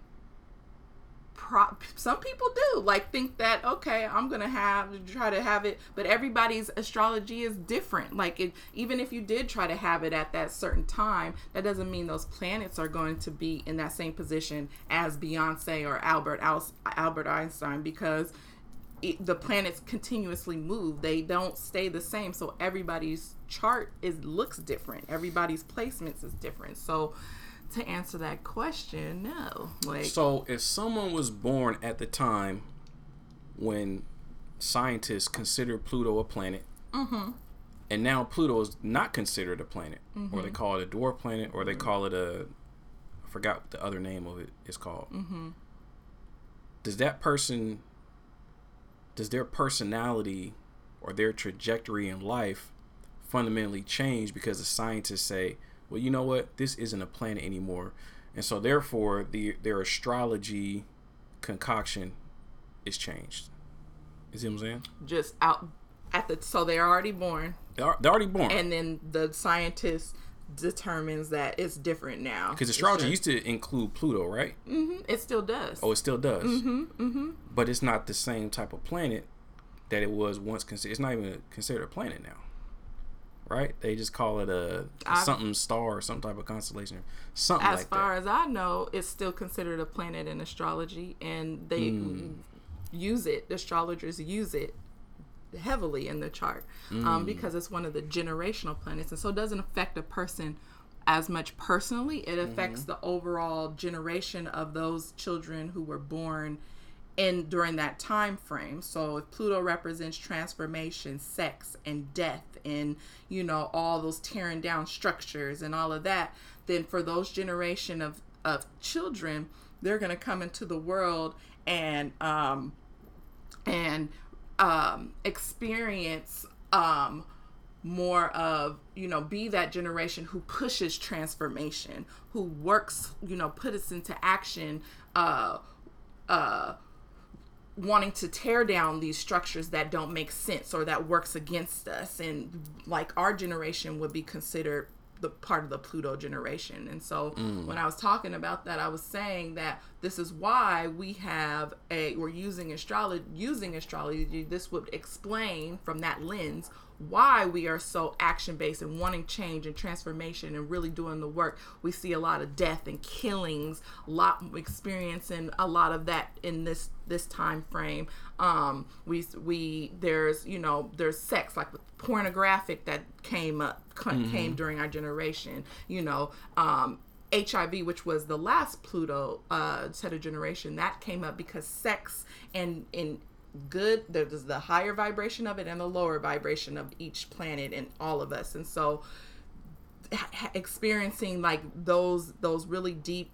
pro- some people do like think that okay i'm gonna have try to have it but everybody's astrology is different like it, even if you did try to have it at that certain time that doesn't mean those planets are going to be in that same position as beyonce or albert albert einstein because it, the planets continuously move they don't stay the same so everybody's chart is looks different everybody's placements is different so to answer that question no like So if someone was born at the time when scientists considered Pluto a planet, Mm-hmm. and now Pluto is not considered a planet, or they call it a dwarf planet, or they call it a I forgot what the other name of it is called. Mm-hmm. Does that person does their personality or their trajectory in life fundamentally change because the scientists say, well, you know what, this isn't a planet anymore, and so therefore the their astrology concoction is changed. You see what I'm saying? just out at the so they're already born They're, they're already born and then the scientist determines that it's different now because astrology used to include Pluto, right? Mm-hmm. it still does Oh, it still does, mm-hmm, mm-hmm. but it's not the same type of planet that it was once considered. It's not even considered a planet now, right? They just call it a, I- something star or some type of constellation, something as like far that. as i know it's still considered a planet in astrology and they Hmm. use it astrologers use it heavily in the chart Hmm. um, because it's one of the generational planets and so it doesn't affect a person as much personally it affects Mm-hmm. the overall generation of those children who were born in during that time frame. So if pluto represents transformation sex and death and you know all those tearing down structures and all of that then for those generation of of children they're going to come into the world and um and um experience um more of you know be that generation who pushes transformation who works you know put us into action uh uh wanting to tear down these structures that don't make sense or that works against us and like our generation would be considered the part of the Pluto generation. And so mm. when I was talking about that, I was saying that this is why we have a we're using astrology using astrology. This would explain from that lens why we are so action based and wanting change and transformation and really doing the work. We see a lot of death and killings, a lot experiencing a lot of that in this this time frame. Um, we we there's you know there's sex like with pornographic that came up came during our generation. You know. Um, HIV, which was the last Pluto uh, set of generation, that came up because sex and in good there's the higher vibration of it and the lower vibration of each planet and all of us, and so experiencing like those those really deep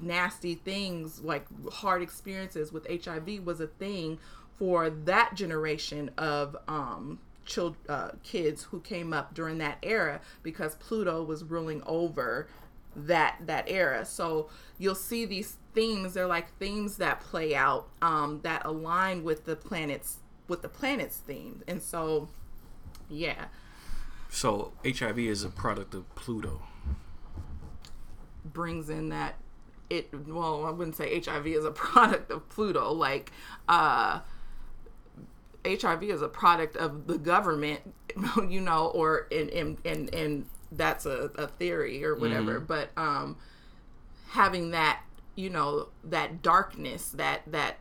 nasty things like hard experiences with HIV was a thing for that generation of um child, uh, kids who came up during that era because Pluto was ruling over that that era. So you'll see these themes. They're like themes that play out um, that align with the planets with the planets theme. And so, yeah, So HIV is a product of Pluto. brings in that it well i wouldn't say hiv is a product of pluto like uh hiv is a product of the government you know or in in and and that's a, a theory or whatever but um having that you know that darkness that that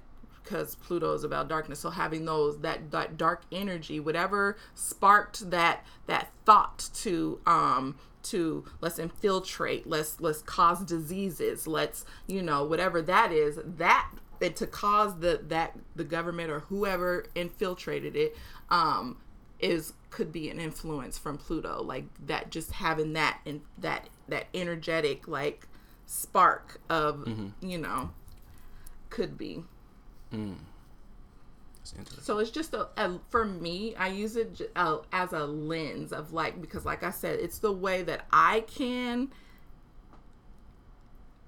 because Pluto is about darkness. So having those that that dark energy, whatever sparked that that thought to um to let's infiltrate, let's let's cause diseases, let's you know whatever that is that that to cause the that the government or whoever infiltrated it um is could be an influence from Pluto like that just having that and that that energetic like spark of you know could be. That's interesting. so it's just a, a for me i use it j- uh, as a lens of like because like i said it's the way that i can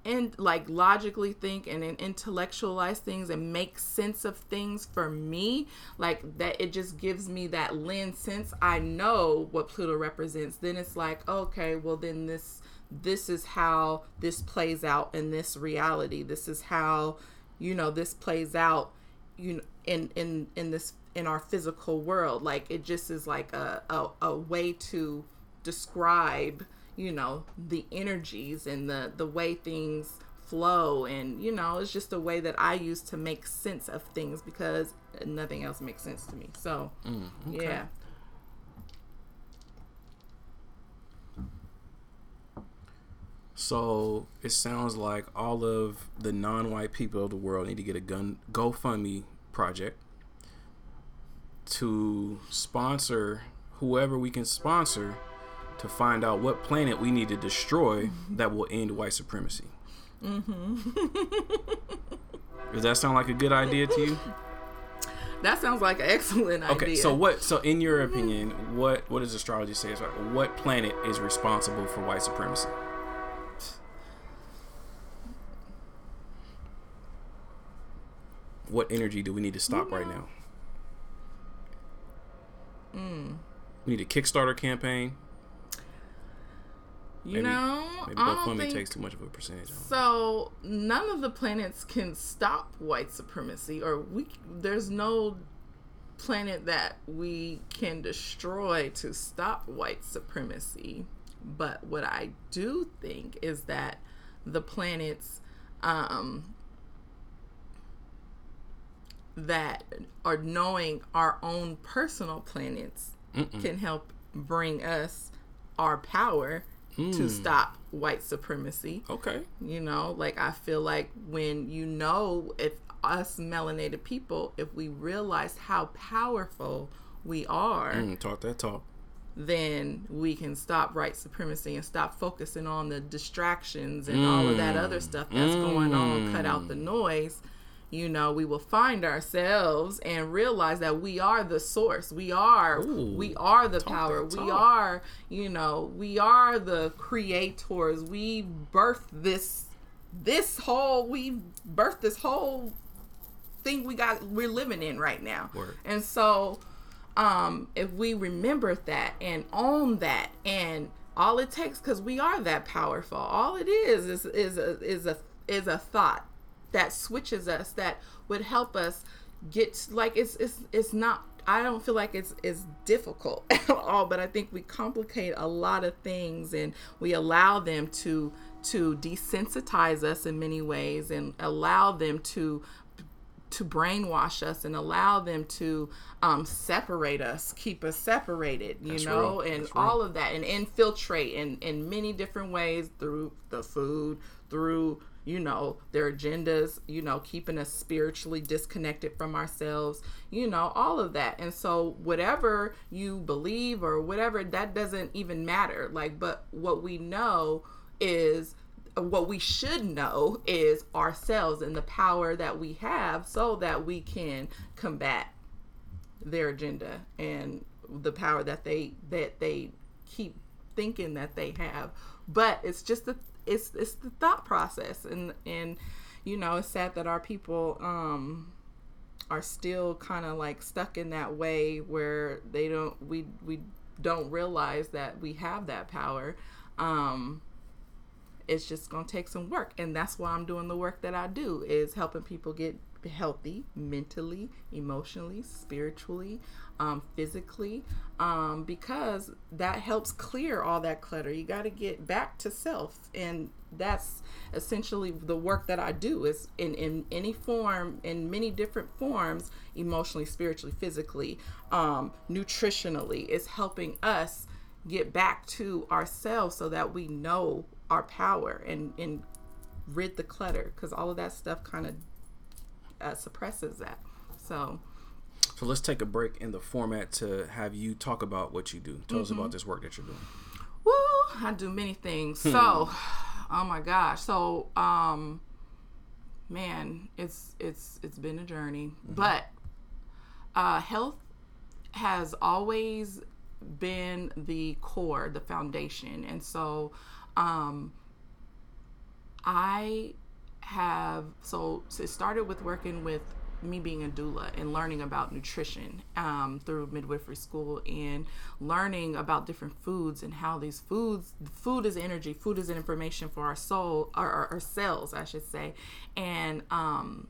and like logically think and, and intellectualize things and make sense of things for me like that it just gives me that lens since i know what pluto represents then it's like okay well then this this is how this plays out in this reality. This is how you know this plays out you know in in in this in our physical world. Like it just is like a a, a way to describe you know the energies and the the way things flow. And you know it's just a way that i use to make sense of things because nothing else makes sense to me. So mm, yeah. So it sounds like all of the non-white people of the world need to get a gun GoFundMe project to sponsor whoever we can sponsor to find out what planet we need to destroy that will end white supremacy. Mm-hmm. Does that sound like a good idea to you? that sounds like an excellent Okay, idea Okay, so what? So in your opinion, what what does astrology say? Is like, what planet is responsible for white supremacy? What energy do we need to stop right now? We need a Kickstarter campaign. You maybe- know Maybe I don't think takes too much of a percentage. So none of the planets can stop white supremacy, or we. There's no planet that we can destroy to stop white supremacy. But what I do think is that the planets um, that are knowing our own personal planets can help bring us our power to hmm. stop white supremacy. Okay. You know, like I feel like when you know if us melanated people, if we realize how powerful we are, Mm, talk that talk. then we can stop white supremacy and stop focusing on the distractions and all of that other hmm. stuff that's going on, cut out the hmm. noise. You know, we will find ourselves and realize that we are the source. We are Ooh, we are the power. We are, you know, we are the creators. We birthed this this whole we birthed this whole thing we got we're living in right now. Word. And so um if we remember that and own that and all it takes cuz we are that powerful. All it is is is a is a is a thought that switches us that would help us get like it's it's it's not I don't feel like it's it's difficult at all, but I think we complicate a lot of things and we allow them to to desensitize us in many ways and allow them to to brainwash us and allow them to um, separate us, keep us separated, you That's know, real. and That's real. all of that and infiltrate in, in many different ways through the food, through, you know, their agendas, you know, keeping us spiritually disconnected from ourselves, you know, all of that. And so, whatever you believe or whatever, that doesn't even matter. Like, but what we know is what we should know is ourselves and the power that we have so that we can combat their agenda and the power that they that they keep thinking that they have but it's just the it's it's the thought process and and you know it's sad that our people um are still kind of like stuck in that way where they don't we we don't realize that we have that power. Um it's just going to take some work and that's why i'm doing the work that i do is helping people get healthy mentally emotionally spiritually um, physically um, because that helps clear all that clutter. You got to get back to self and that's essentially the work that i do is in, in any form in many different forms emotionally spiritually physically um, nutritionally is helping us get back to ourselves so that we know our power and, and rid the clutter because all of that stuff kind of uh, suppresses that. So, so let's take a break in the format to have you talk about what you do. Tell mm-hmm. us about this work that you're doing. Woo! I do many things. Hmm. So, oh my gosh. So, um, man, it's it's it's been a journey, mm-hmm. but uh, health has always been the core, the foundation, and so um, I have so, so it started with working with me being a doula and learning about nutrition um, through midwifery school and learning about different foods and how these foods food is energy food is information for our soul our, our, our cells i should say. And um,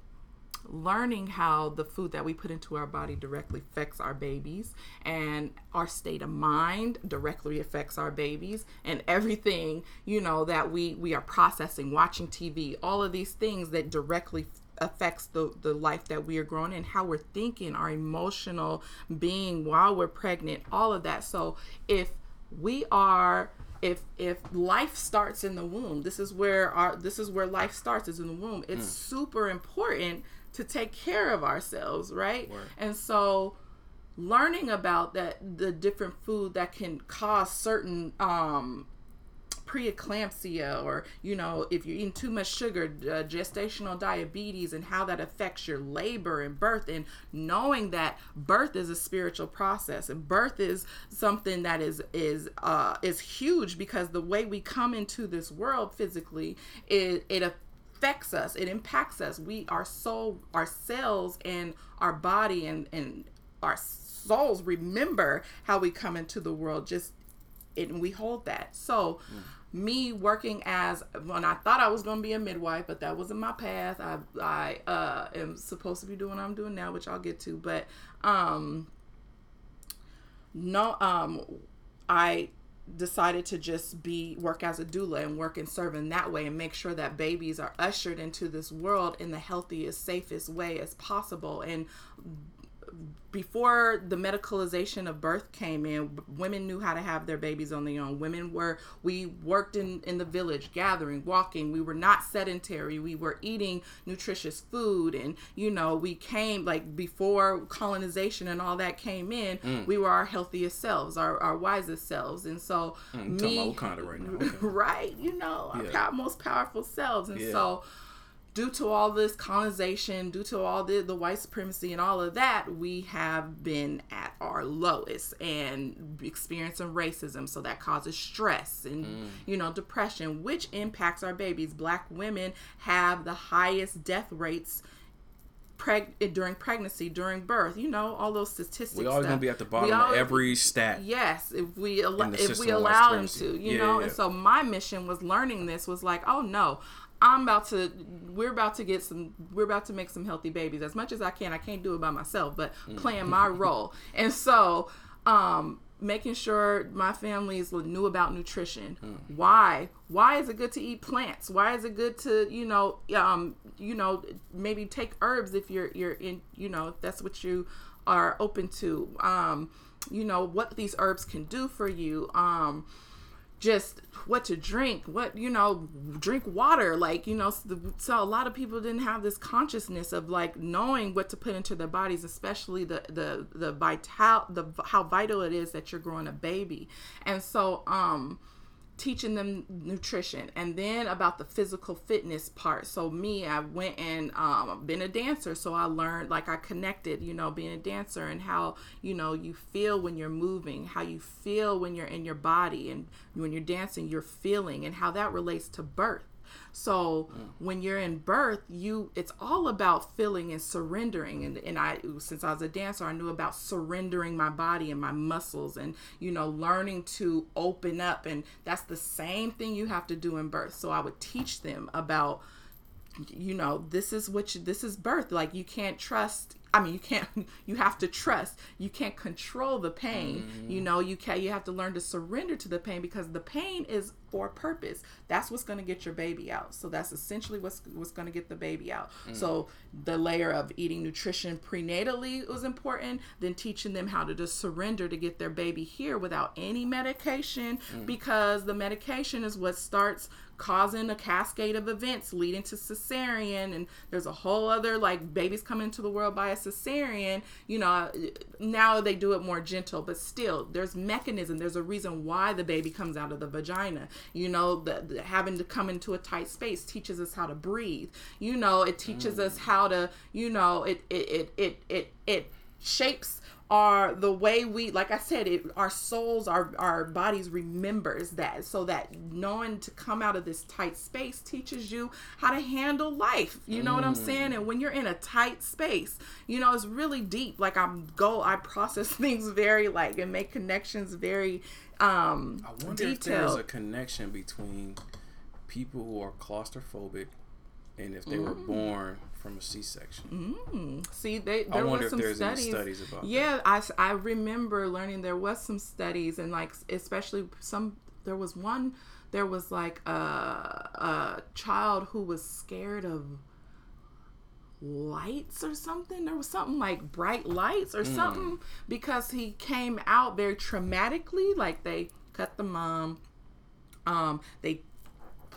learning how the food that we put into our body directly affects our babies and our state of mind directly affects our babies and everything you know that we we are processing watching tv all of these things that directly affects the the life that we are growing in how we're thinking our emotional being while we're pregnant all of that so if we are if if life starts in the womb this is where our this is where life starts is in the womb it's mm. super important to take care of ourselves, right? Word. And so learning about that the different food that can cause certain um preeclampsia or you know if you're eating too much sugar uh, gestational diabetes and how that affects your labor and birth and knowing that birth is a spiritual process and birth is something that is is uh is huge because the way we come into this world physically it it affects us it impacts us. We our soul our cells and our body and and our souls remember how we come into the world just and we hold that. So mm. me working as when i thought i was going to be a midwife but that wasn't my path. I i uh am supposed to be doing what i'm doing now which i'll get to but um no um i decided to just be work as a doula and work and serve in that way and make sure that babies are ushered into this world in the healthiest safest way as possible. And before the medicalization of birth came in women knew how to have their babies on their own women were we worked in in the village gathering walking we were not sedentary we were eating nutritious food and you know we came like before colonization and all that came in mm. we were our healthiest selves our, our wisest selves and so mm, me right now okay. right you know yeah. our most powerful selves and yeah. so due to all this colonization, due to all the, the white supremacy and all of that, we have been at our lowest and experiencing racism. So that causes stress and, mm. you know, depression, which impacts our babies. Black women have the highest death rates. Preg- during pregnancy, during birth, you know all those statistics. We always gonna be at the bottom of every stat. Yes, if we al- if we allow them to, you yeah, know. Yeah. And so my mission was learning this was like, oh no, I'm about to we're about to get some we're about to make some healthy babies as much as I can. I can't do it by myself, but mm. playing my role. And so um making sure my families knew about nutrition. Mm. Why? Why is it good to eat plants? Why is it good to, you know, um, you know, maybe take herbs if you're you're in, you know, if that's what you are open to. Um, you know, what these herbs can do for you. Um, just what to drink what you know drink water. Like you know so a lot of people didn't have this consciousness of like knowing what to put into their bodies especially the the the vital the how vital it is that you're growing a baby. And so um teaching them nutrition and then about the physical fitness part. So me i went and um been a dancer so i learned like i connected you know being a dancer and how you know you feel when you're moving how you feel when you're in your body and when you're dancing you're feeling and how that relates to birth So mm. when you're in birth, you it's all about feeling and surrendering. And and I since I was a dancer, I knew about surrendering my body and my muscles and you know learning to open up. And that's the same thing you have to do in birth. So I would teach them about you know this is what you, this is birth like you can't trust i mean you can't you have to trust you can't control the pain Mm-hmm. you know you can you have to learn to surrender to the pain because the pain is for a purpose that's what's going to get your baby out so that's essentially what's what's going to get the baby out Mm. so the layer of eating nutrition prenatally was important then teaching them how to just surrender to get their baby here without any medication Mm. because the medication is what starts causing a cascade of events leading to cesarean and there's a whole other like babies coming into the world by a cesarean you know now they do it more gentle but still there's mechanism there's a reason why the baby comes out of the vagina. You know the, the- having to come into a tight space teaches us how to breathe. You know it teaches us mm. how to you know it it it it it, it shapes are the way we like i said it our souls our our bodies remembers that. So that knowing to come out of this tight space teaches you how to handle life. You know what i'm saying? And when you're in a tight space you know it's really deep. Like i'm go i process things very like and make connections very um I wonder if there's a connection between people who are claustrophobic and if they were Mm. born from a C-section. See, they I there wonder was if some there's studies. any studies about that. yeah, I, s- I remember learning there was some studies and like especially some there was one there was like a a child who was scared of lights or something. There was something like bright lights or something because he came out very traumatically. Like they cut the mom, um, they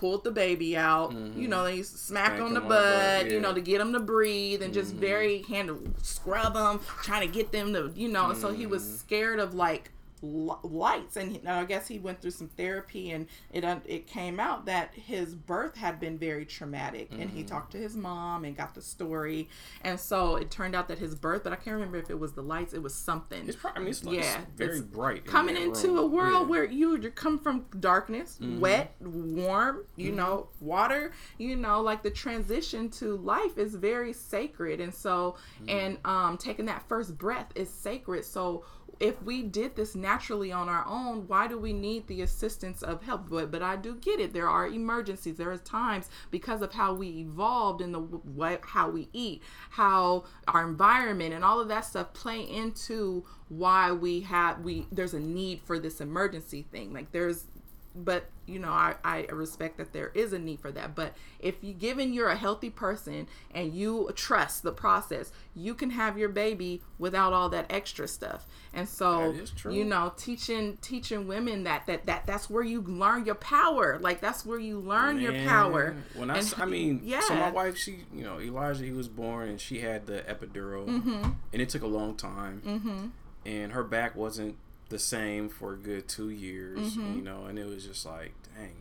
pulled the baby out. You know, they smack on the butt. You yeah. Mm-hmm. know, to get them to breathe and just very hand scrub them, trying to get them to you know. So he Mm-hmm. was scared of like li- lights and I guess he went through some therapy and it it came out that his birth had been very traumatic and Mm-hmm. he talked to his mom and got the story and so it turned out that his birth but I can't remember if it was the lights it was something It's probably I mean, it's, like, Yeah, it's very bright. in coming into room. a world Yeah. Mm-hmm. where you you come from darkness, wet, warm, you know, water, you know, like the transition to life is very sacred. And so Mm-hmm. and um taking that first breath is sacred. So if we did this naturally on our own, why do we need the assistance of help? But but I do get it. There are emergencies. There are times because of how we evolved in the what how we eat, how our environment and all of that stuff play into why we have we there's a need for this emergency thing. Like there's but you know I, I respect that there is a need for that but if you given you're a healthy person and you trust the process you can have your baby without all that extra stuff and so That is true. you know teaching teaching women that that that that's where you learn your power like that's where you learn your power When I, And- I mean, yeah so my wife, she, you know, Elijah, he was born and she had the epidural, Mm-hmm. and it took a long time, mm-hmm. and her back wasn't the same for a good two years, Mm-hmm. you know, and it was just like, dang,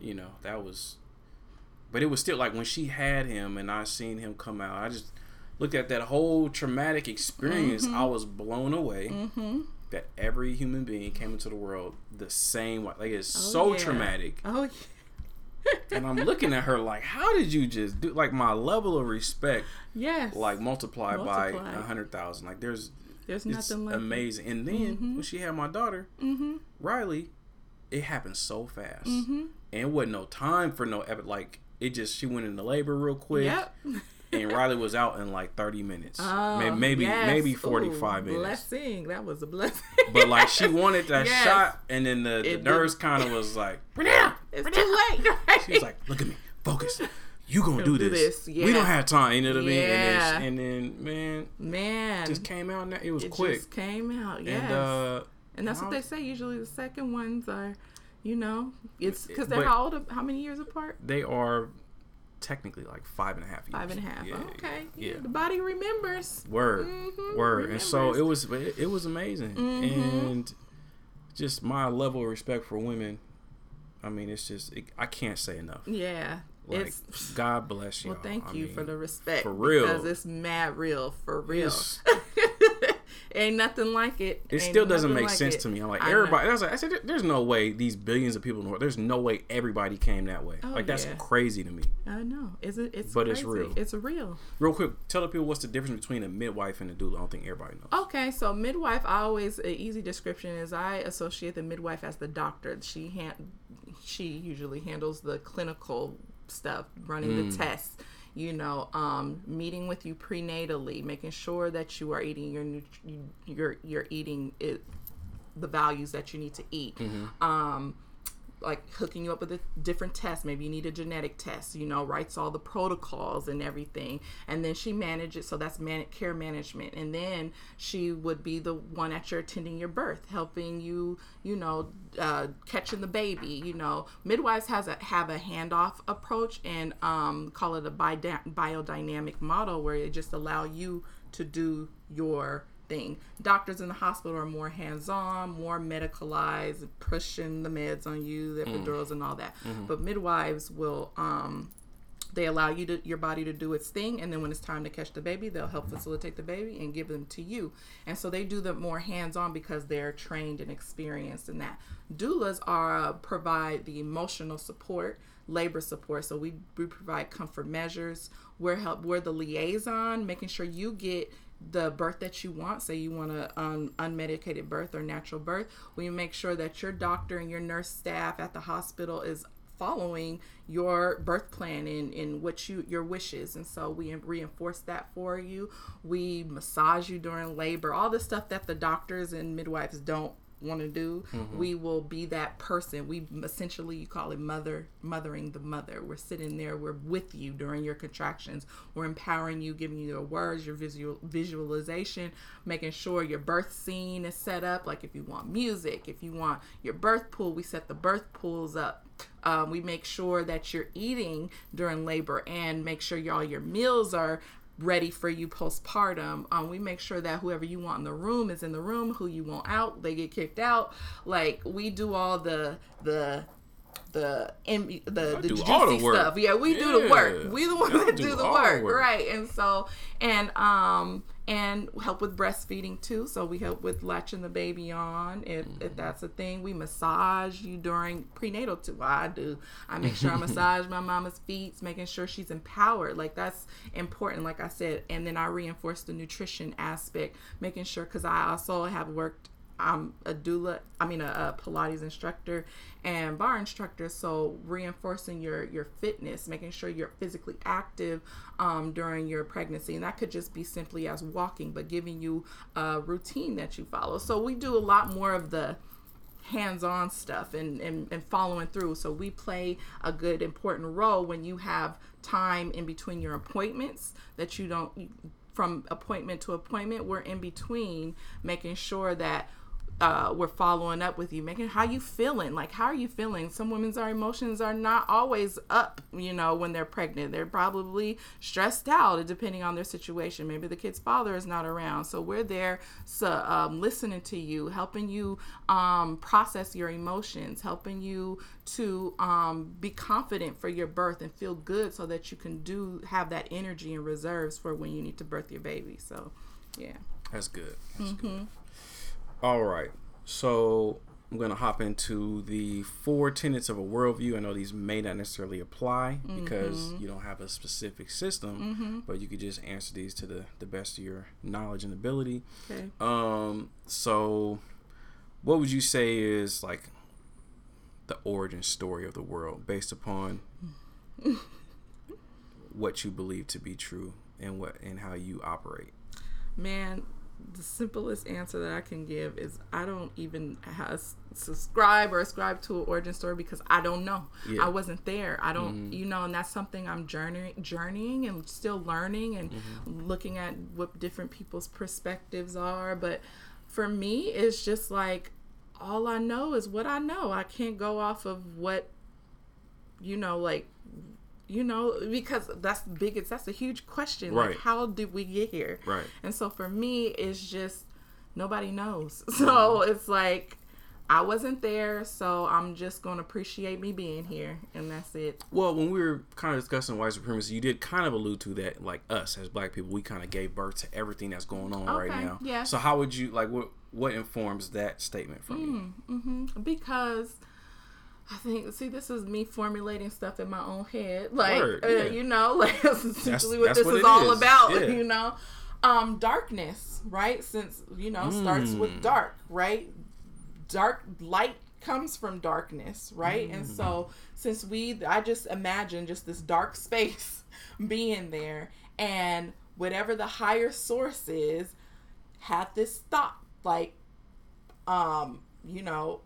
you know, that was, but it was still like when she had him and I seen him come out, I just looked at that whole traumatic experience, Mm-hmm. I was blown away. That every human being came into the world the same way. Like it's so Oh, yeah. traumatic oh yeah. and I'm looking at her like, how did you just do? Like my level of respect, yes like multiplied, by a hundred thousand. Like there's, there's it's nothing like it. amazing. And then when she had my daughter, mm-hmm. Riley, it happened so fast, Mm-hmm. and it wasn't no time for no epi- like. It just she went into labor real quick, yep and Riley was out in like thirty minutes, Oh, May- maybe yes. maybe forty Ooh, minutes. blessing that was a blessing But like she wanted that Yes. shot, and then the, the nurse kind of was like, "Renee, it's too late She was like, "Look at me, focus. You gonna do do this? this, We don't have time." You know what I mean? Yeah. And, then, and then, man, man just came out. Now it was it quick. just came out yes And uh, And that's what they say. Usually, the second ones are, you know, it's because they're how old? How many years apart? they are technically like five and a half years. Five and a half. Yeah, okay. Yeah. The body remembers. Word. Mhm, Word. And so it was. It, it was amazing. Mhm. And just my level of respect for women. I mean, it's just it, I can't say enough. Yeah. Like it's God bless you. well, thank I you mean, for the respect. for real. Because it's mad real for real. it's- Ain't nothing like it. It Ain't still doesn't make like sense it. to me. I'm like I everybody. I, was like, I said, there's no way these billions of people in the world. There's no way everybody came that way. Oh, like that's yeah. crazy to me. I know. It's it's But it's real. It's real. Real quick, tell the people what's the difference between a midwife and a doula. I don't think everybody knows. Okay, so midwife. I always an easy description is I associate the midwife as the doctor. She hand she usually handles the clinical stuff, running the tests. You know, um, meeting with you prenatally, making sure that you are eating your nut- you're you're eating it, the values that you need to eat. Um, like hooking you up with a different test. Maybe you need a genetic test, you know, writes all the protocols and everything. And then she manages, so that's man- care management. And then she would be the one at your attending your birth, helping you, you know, uh, catching the baby. You know, midwives has a have a handoff approach and um, call it a bi- biodynamic model where it just allow you to do your thing. Doctors in the hospital are more hands-on, more medicalized, pushing the meds on you, the mm. epidurals and all that. Mm-hmm. But midwives will um they allow you to your body to do its thing and then when it's time to catch the baby they'll help facilitate the baby and give them to you. And so they do the more hands-on because they're trained and experienced in that. doulas are uh, provide the emotional support labor support. So we, we provide comfort measures. We're help we're the liaison making sure you get the birth that you want. Say you want a um, unmedicated birth or natural birth. We make sure that your doctor and your nurse staff at the hospital is following your birth plan and, and what you your wishes? And so we reinforce that for you. We massage you during labor. All the stuff that the doctors and midwives don't want to do we will be that person. We essentially you call it mother mothering the mother. We're sitting there we're with you during your contractions. We're empowering you giving you your words your visual visualization making sure your birth scene is set up. Like if you want music if you want your birth pool we set the birth pools up. Um, we make sure that you're eating during labor and make sure y'all your meals are ready for you postpartum. Um, we make sure that whoever you want in the room is in the room. Who you want out, they get kicked out. Like we do all the the the the the do juicy all the stuff. Yeah, we do the work. We the ones that do do the the work, work. right? And so and um and help with breastfeeding too. So we help with latching the baby on if, Mm-hmm. if that's a thing. We massage you during prenatal too. Well, I do. I make sure I massage my mama's feet, making sure she's empowered. Like that's important. Like I said, and then I reinforce the nutrition aspect, making sure because I also have worked I'm a doula, I mean a, a Pilates instructor and barre instructor. So reinforcing your your fitness, making sure you're physically active um, during your pregnancy, and that could just be simply as walking, but giving you a routine that you follow. So we do a lot more of the hands-on stuff and, and, and following through so we play a good important role when you have time in between your appointments that you don't from appointment to appointment we're in between making sure that uh, we're following up with you, making how you feeling. Like, how are you feeling? Some women's our emotions are not always up. You know, when they're pregnant, they're probably stressed out, depending on their situation. Maybe the kid's father is not around, so we're there, so um, listening to you, helping you um, process your emotions, helping you to um, be confident for your birth and feel good, so that you can do have that energy and reserves for when you need to birth your baby. So, yeah. That's good. That's good. All right. So I'm going to hop into the four tenets of a worldview. I know these may not necessarily apply because you don't have a specific system, but you could just answer these to the, the best of your knowledge and ability. Okay. Um, so what would you say is like the origin story of the world based upon what you believe to be true and what and how you operate? Man, the simplest answer that I can give is I don't even subscribe or ascribe to an origin story because I don't know. Yeah. I wasn't there. I don't, mm-hmm. you know, and that's something I'm journeying, journeying and still learning and mm-hmm. looking at what different people's perspectives are. But for me, it's just like all I know is what I know. I can't go off of what, you know, like you know because that's the biggest that's a huge question Right. like how did we get here Right. and so for me it's just nobody knows so it's like I wasn't there, so I'm just gonna appreciate me being here, and that's it. Well, when we were kind of discussing white supremacy, you did kind of allude to that, like us as black people, we kind of gave birth to everything that's going on right Okay, now. yes. So how would you like what what informs that statement from you? Mm, because I think, see, this is me formulating stuff in my own head, like Word, uh, you know, like that's essentially what that's this what is all is, about, yeah. you know. Um, darkness, right? Since you know, starts Mm. with dark, right? Dark light comes from darkness, right? And Mm. so, since we, I just imagine just this dark space being there, and whatever the higher source is, had this thought, like, um, you know,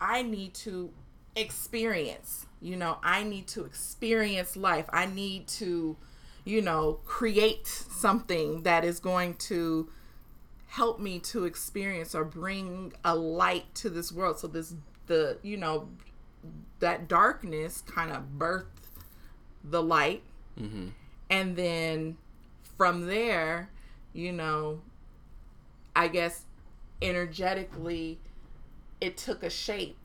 I need to experience. You know, I need to experience life. I need to, you know, create something that is going to help me to experience or bring a light to this world. So this the, you know, that darkness kind of birthed the light. Mm-hmm. And then from there, you know, I guess energetically it took a shape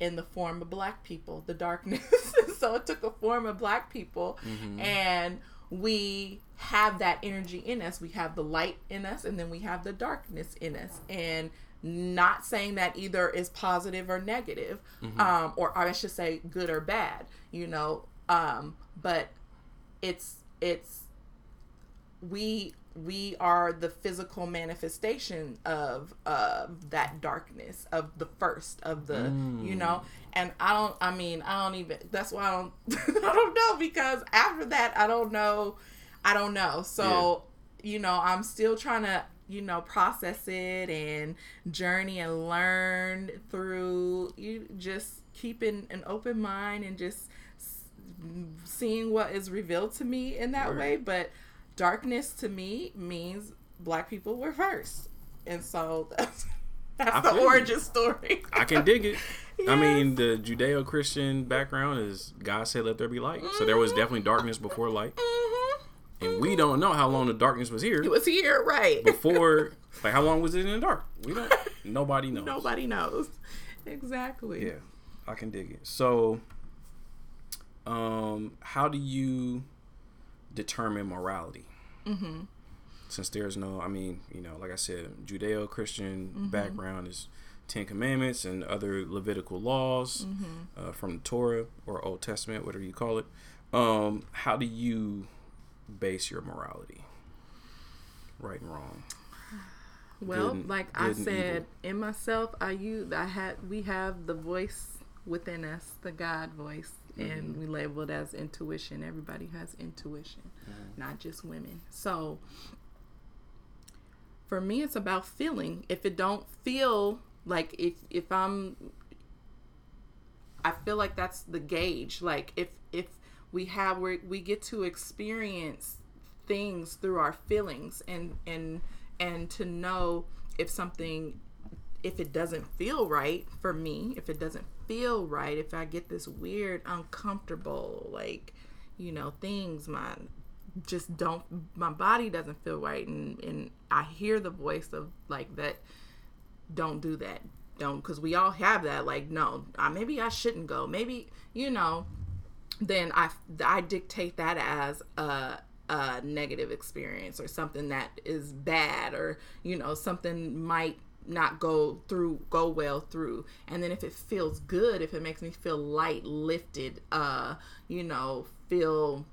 in the form of black people, the darkness. so it took a form of black people and we have that energy in us. We have the light in us and then we have the darkness in us. And not saying that either is positive or negative, um, or I should say good or bad, you know. Um, but it's it's we we are the physical manifestation of of that darkness of the first of the you mm. know? And i don't i mean i don't even that's why i don't i don't know because after that i don't know i don't know. So you know i'm still trying to you know process it and journey and learn through you just keeping an open mind and just seeing what is revealed to me in that Word. way but darkness to me means black people were first and so that's, that's the origin story I can dig it. I mean, the Judeo-Christian background is God said, "Let there be light." So there was definitely darkness before light, Mhm. and we don't know how long the darkness was here it was here right before. Like, how long was it in the dark? We don't. Nobody knows. nobody knows exactly Yeah, I can dig it. So, um, how do you determine morality? mm-hmm. Since there's no, I mean, you know, like I said, Judeo-Christian Mm-hmm. background is Ten Commandments and other Levitical laws Mm-hmm. uh, from the Torah or Old Testament, whatever you call it. Um, how do you base your morality? Right and wrong. Well, Good like I good and said, in myself, I use I had we have the voice within us, the God voice, Mm-hmm. and we label it as intuition. Everybody has intuition, Mm-hmm. not just women. So for me, it's about feeling. If it don't feel like if if I'm, I feel like that's the gauge. Like if if we have we we get to experience things through our feelings and and and to know if something if it doesn't feel right for me if it doesn't feel right if i get this weird uncomfortable like you know things. My just don't my body doesn't feel right and and i hear the voice of like that don't do that. Don't because we all have that like no uh, maybe i shouldn't go. Maybe you know then I, I dictate that as a, a negative experience or something that is bad or you know something might not go through go well through and then if it feels good if it makes me feel light lifted uh you know feel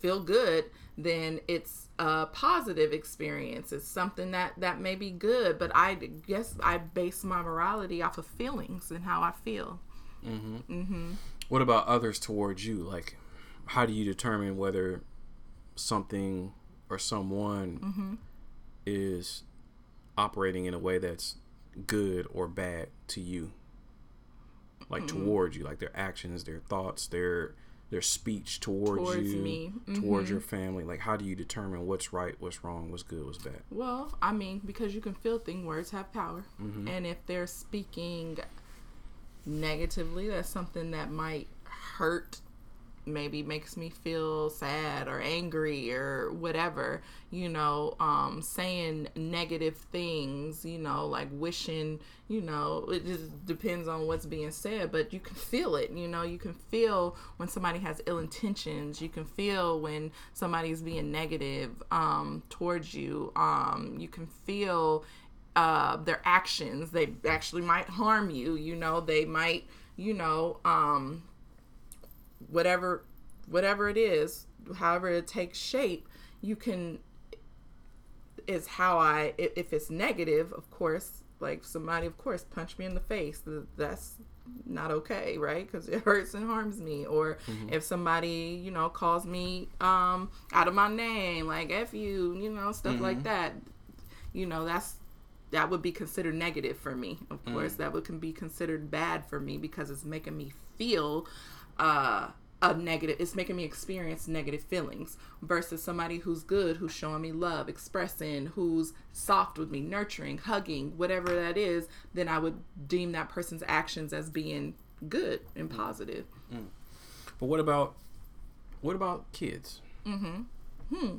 feel good then it's a positive experience it's something that that may be good but i guess i base my morality off of feelings and how i feel mm-hmm. Mm-hmm. What about others towards you? Like, how do you determine whether something or someone Mm-hmm. Is operating in a way that's good or bad to you? Like Mm-hmm. towards you, like their actions, their thoughts, their their speech towards, Towards you, me. Mm-hmm. towards your family. Like, how do you determine what's right, what's wrong, what's good, what's bad? Well, I mean, because you can feel things, words have power. Mm-hmm. And if they're speaking negatively, that's something that might hurt maybe makes me feel sad or angry or whatever you know um saying negative things you know like wishing you know it just depends on what's being said but you can feel it you know you can feel when somebody has ill intentions you can feel when somebody's being negative um towards you um you can feel uh their actions they actually might harm you you know they might you know um whatever whatever it is however it takes shape you can is how i if it's negative of course like somebody of course punch me in the face that's not okay right because it hurts and harms me or mm-hmm. if somebody you know calls me um out of my name like f you you know stuff mm-hmm. like that you know that's that would be considered negative for me of course mm. that would can be considered bad for me because it's making me feel uh a negative it's making me experience negative feelings versus somebody who's good who's showing me love expressing who's soft with me nurturing hugging whatever that is then i would deem that person's actions as being good and mm. positive mm. but what about what about kids mm-hmm hmm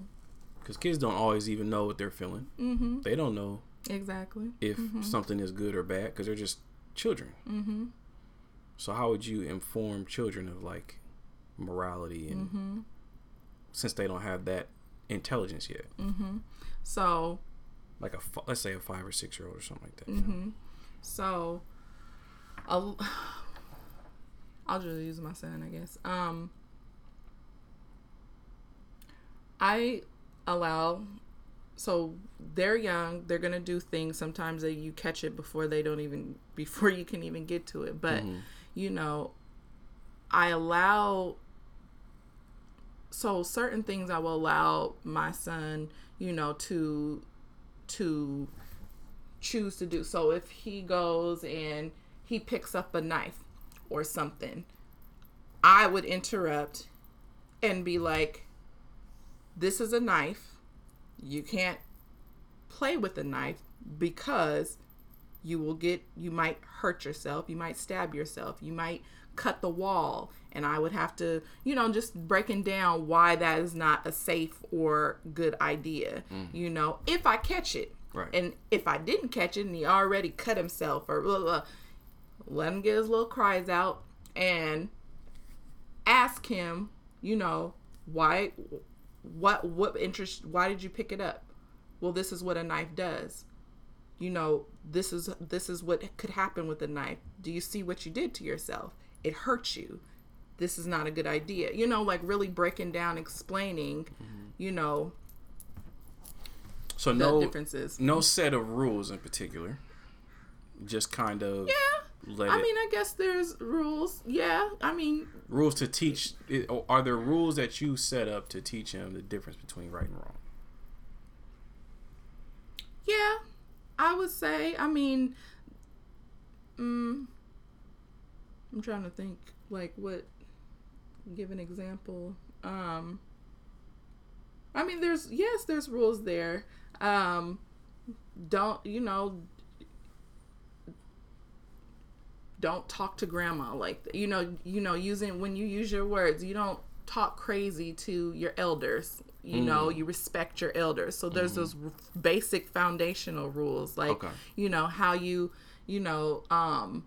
because kids don't always even know what they're feeling mm-hmm. they don't know exactly if mm-hmm. something is good or bad because they're just children mm-hmm. so how would you inform children of like morality and mm-hmm. since they don't have that intelligence yet. Mm-hmm. So, like a let's say a five or six year old or something like that. Mm-hmm. So, I'll I'll just use my son, I guess. Um, I allow so they're young they're gonna do things sometimes that you catch it before they don't even before you can even get to it but mm-hmm. you know i allow so certain things I will allow my son, you know, to to choose to do. So if he goes and he picks up a knife or something, I would interrupt and be like, This is a knife. You can't play with a knife because you will get, you might hurt yourself. You might stab yourself. You might cut the wall and I would have to, you know, just breaking down why that is not a safe or good idea, mm. you know, if I catch it. Right. And if I didn't catch it and he already cut himself or blah, blah, let him get his little cries out and ask him, you know, why, what, what interest, why did you pick it up? Well, this is what a knife does. You know, this is this is what could happen with a knife. Do you see what you did to yourself? It hurts you this is not a good idea. You know, like really breaking down, explaining, mm-hmm. you know. So no differences. No set of rules in particular. Just kind of. Yeah. I it, mean, I guess there's rules. Yeah. I mean. Rules to teach. Are there rules that you set up to teach him the difference between right and wrong? Yeah, I would say. I mean, mm, I'm trying to think like what give an example. Um, I mean, there's yes, there's rules there. Um, don't you know? Don't talk to grandma like you know. You know, using when you use your words, you don't talk crazy to your elders. You mm. know, you respect your elders. So there's mm. those basic foundational rules, like okay. you know how you you know um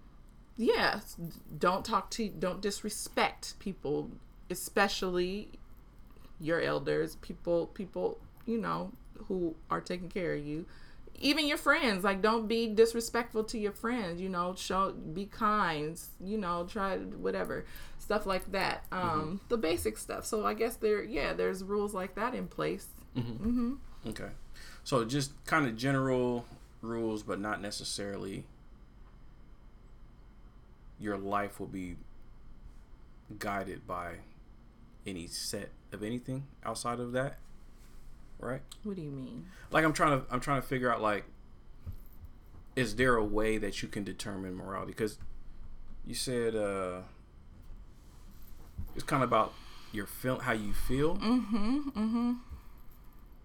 yes don't talk to don't disrespect people especially your elders people people you know who are taking care of you even your friends like don't be disrespectful to your friends you know show be kind you know try whatever stuff like that um mm-hmm. the basic stuff so i guess there yeah there's rules like that in place mm-hmm. Mm-hmm. okay so just kind of general rules but not necessarily your life will be guided by any set of anything outside of that right? What do you mean? Like i'm trying to i'm trying to figure out like is there a way that you can determine morality because you said uh it's kind of about your feel how you feel. Mm-hmm mm-hmm.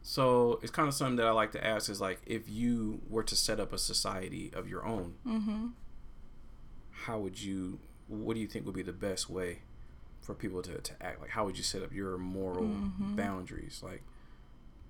So it's kind of something that i like to ask is like if you were to set up a society of your own mm-hmm how would you what do you think would be the best way for people to, to act? Like, how would you set up your moral mm-hmm. boundaries? Like,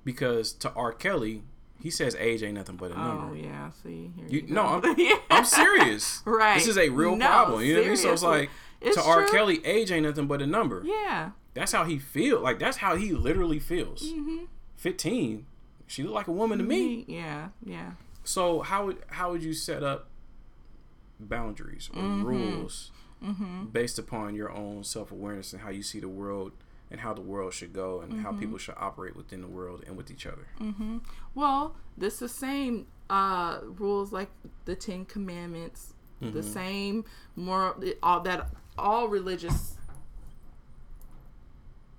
because to R. Kelly, he says age ain't nothing but a number. Oh yeah, see, you, you no, I'm, yeah. I'm serious. right, this is a real no, problem. You know what I mean? So it's like it's to true. R. Kelly, age ain't nothing but a number. Yeah, that's how he feel. Like that's how he literally feels. Mm-hmm. Fifteen, she looked like a woman to me. Yeah, yeah. So how would how would you set up boundaries or mm-hmm. rules mm-hmm. based upon your own self awareness and how you see the world and how the world should go and how people should operate within the world and with each other? Well, this the same uh, rules like the Ten Commandments, the same moral all that all religious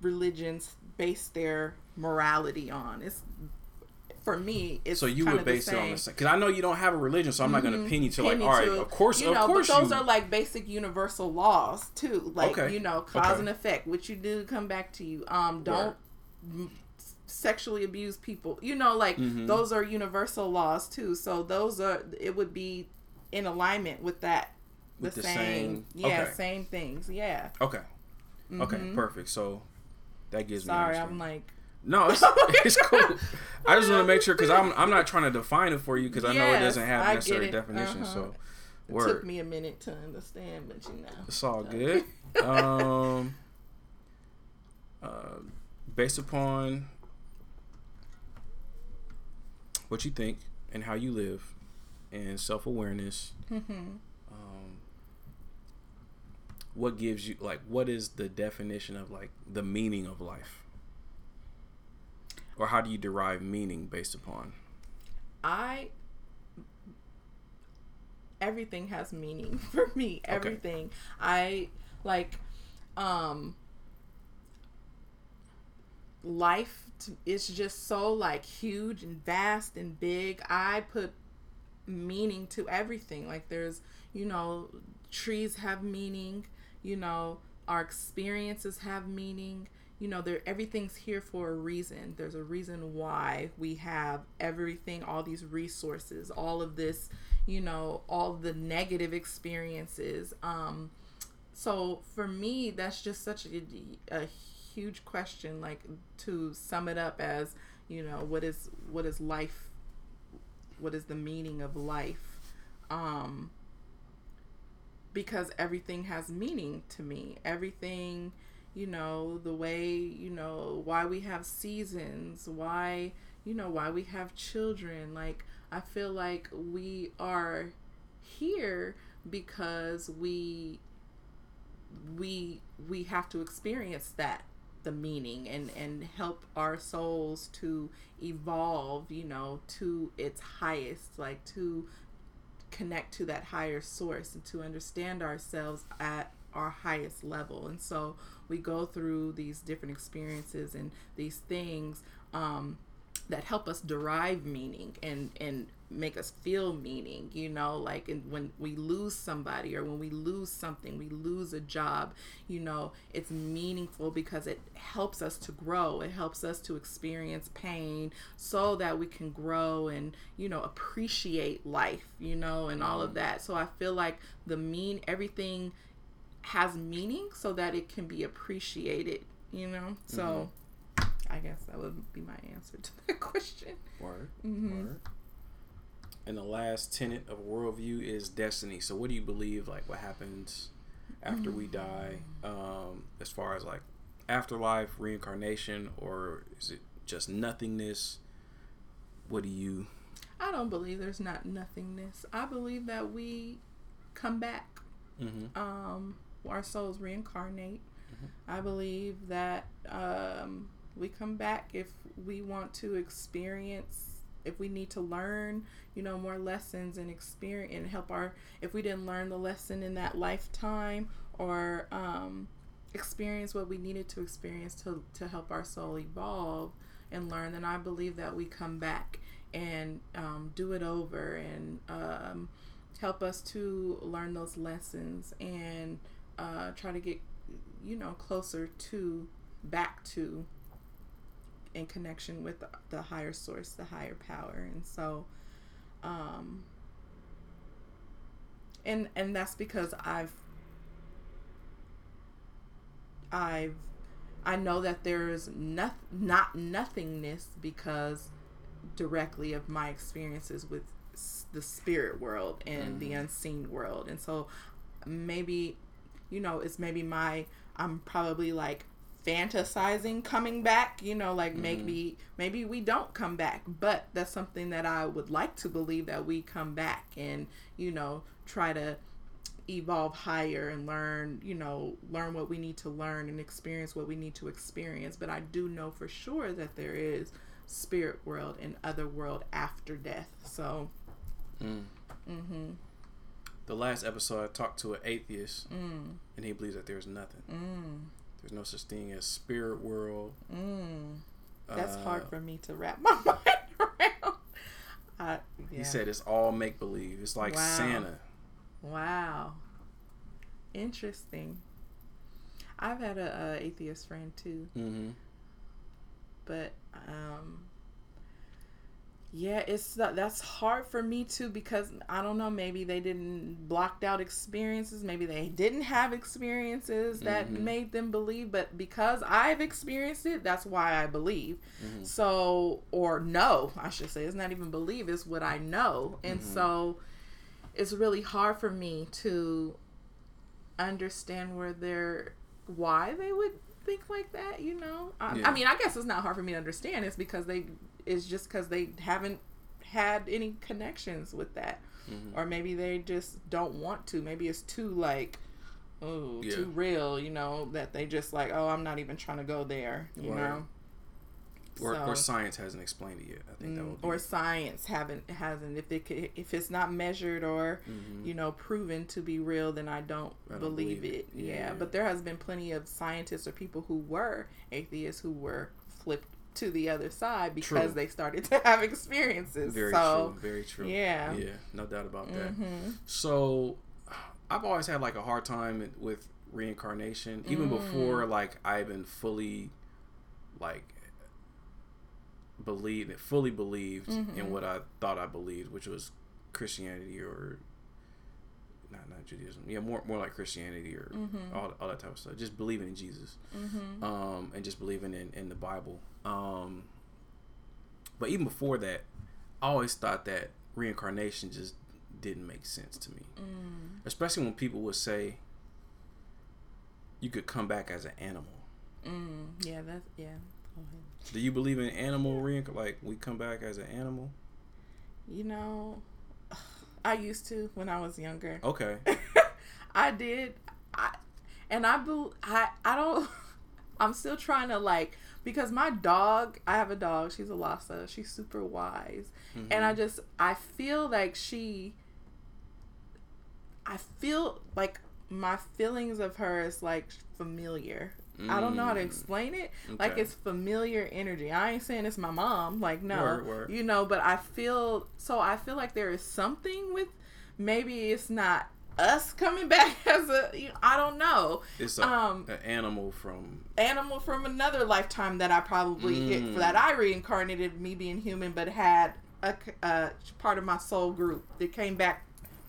religions base their morality on. It's for me, it's so you would base it on the same because I know you don't have a religion, so I'm mm-hmm. not going to pin you to like, all right, to, of course, you know, of course, but those you... are like basic universal laws too, like okay. you know, cause okay. and effect. What you do come back to you. Um, don't right. sexually abuse people. You know, like mm-hmm. those are universal laws too. So those are it would be in alignment with that. With the, the same, same, yeah, okay. same things, yeah. Okay, mm-hmm. okay, perfect. So that gives Sorry, me. Sorry, I'm like no, it's, it's cool. I just want to make sure because I'm I'm not trying to define it for you because I know it doesn't have necessary definition. Uh-huh. So, word. it took me a minute to understand, but you know, it's all good. um, uh, based upon what you think and how you live, and self awareness. Mm-hmm. Um, what gives you like what is the definition of like the meaning of life? Or how do you derive meaning based upon? I everything has meaning for me. Everything. Okay. I like um life is just so like huge and vast and big. I put meaning to everything. Like there's, you know, trees have meaning, you know, our experiences have meaning you know there everything's here for a reason. There's a reason why we have everything all these resources all of this you know all the negative experiences. Um so for me that's just such a, a huge question like to sum it up as you know what is what is life what is the meaning of life? Um because everything has meaning to me. Everything you know, the way, you know, why we have seasons, why, you know, why we have children. Like, I feel like we are here because we we we have to experience that the meaning and and help our souls to evolve you know to its highest like to connect to that higher source and to understand ourselves at our highest level and so we go through these different experiences and these things um, that help us derive meaning and and make us feel meaning you know like and when we lose somebody or when we lose something we lose a job you know it's meaningful because it helps us to grow it helps us to experience pain so that we can grow and you know appreciate life you know and all of mm-hmm. that so i feel like the mean everything has meaning so that it can be appreciated, you know? So mm-hmm. I guess that would be my answer to that question. Word. Mm-hmm. Word. And the last tenet of worldview is destiny. So what do you believe like what happens after mm-hmm. we die? Um, as far as like afterlife, reincarnation, or is it just nothingness? What do you I don't believe there's not nothingness. I believe that we come back. Mm-hmm. Um, our souls reincarnate. Mm-hmm. I believe that um, we come back if we want to experience if we need to learn you know more lessons and experience and help our if we didn't learn the lesson in that lifetime or um, experience what we needed to experience to, to help our soul evolve and learn then i believe that we come back and um, do it over and um, help us to learn those lessons and uh, try to get you know closer to back to in connection with the, higher source the higher power and so um and and that's because i've I've I know that there's not not nothingness because directly of my experiences with the spirit world and the unseen world. And so maybe you know, it's maybe my I'm probably like fantasizing coming back, you know, like mm-hmm. maybe maybe we don't come back, but that's something that I would like to believe that we come back and, you know, try to evolve higher and learn, you know, learn what we need to learn and experience what we need to experience. But I do know for sure that there is spirit world and other world after death. So, mm. mm-hmm. The last episode, I talked to an atheist, mm, and he believes that there's nothing. mm, There's no such thing as spirit world. mm. That's Uh, hard for me to wrap my mind around. I, yeah. He said it's all make believe. It's like Wow. Santa. Wow. Interesting. I've had a, a atheist friend too, Mm-hmm. but um yeah, it's that's hard for me too because I don't know, maybe they didn't blocked out experiences, maybe they didn't have experiences that Mhm. made them believe, but because I've experienced it, that's why I believe. Mhm. So, or no, I should say, it's not even believe, it's what I know. And Mhm. so it's really hard for me to understand where they're, why they would think like that, you know? I, Yeah. I mean, I guess it's not hard for me to understand. It's because they, it's just because they haven't had any connections with that. Mhm. Or maybe they just don't want to. Maybe it's too like, oh, Yeah. too real, you know, that they just like, oh, I'm not even trying to go there, you Right. know? Or, or science hasn't explained it yet. I think that Mm, would be. or science haven't hasn't if it could, if it's not measured or Mhm. you know proven to be real then i don't, I don't believe, believe it it. yeah. Yeah. but there has been plenty of scientists or people who were atheists who were flipped to the other side because True. they started to have experiences Very so true. Very true. yeah. Yeah. No doubt about that. hmm So, I've always had like a hard time with reincarnation, even Mm. before like I even fully, like, believed fully believed in Mhm. what I thought I believed, which was Christianity or not not Judaism. Yeah, more more like Christianity or Mhm. all all that type of stuff. Just believing in Jesus, hmm um, and just believing in in the Bible. Um, but even before that, I always thought that reincarnation just didn't make sense to me mm. especially when people would say you could come back as an animal. Mm. yeah that's yeah Do you believe in animal reinc like we come back as an animal? you know i used to when i was younger Okay. I did. I and I bel I I don't. I'm still trying to like because my dog. I have a dog. She's a Lhasa. She's super wise, and I just I feel like she. I feel like my feelings of her is like familiar. I don't know how to Mm. explain it. Like it's familiar energy. I ain't saying it's my mom. Like no, Word, word. you know. But I feel so. I feel like there is something with. Maybe it's not us coming back as a. you know, I don't know. It's a, Um, an animal from Animal from another lifetime that I probably Mm. Hit for that I reincarnated me being human, but had a part of my soul group that came back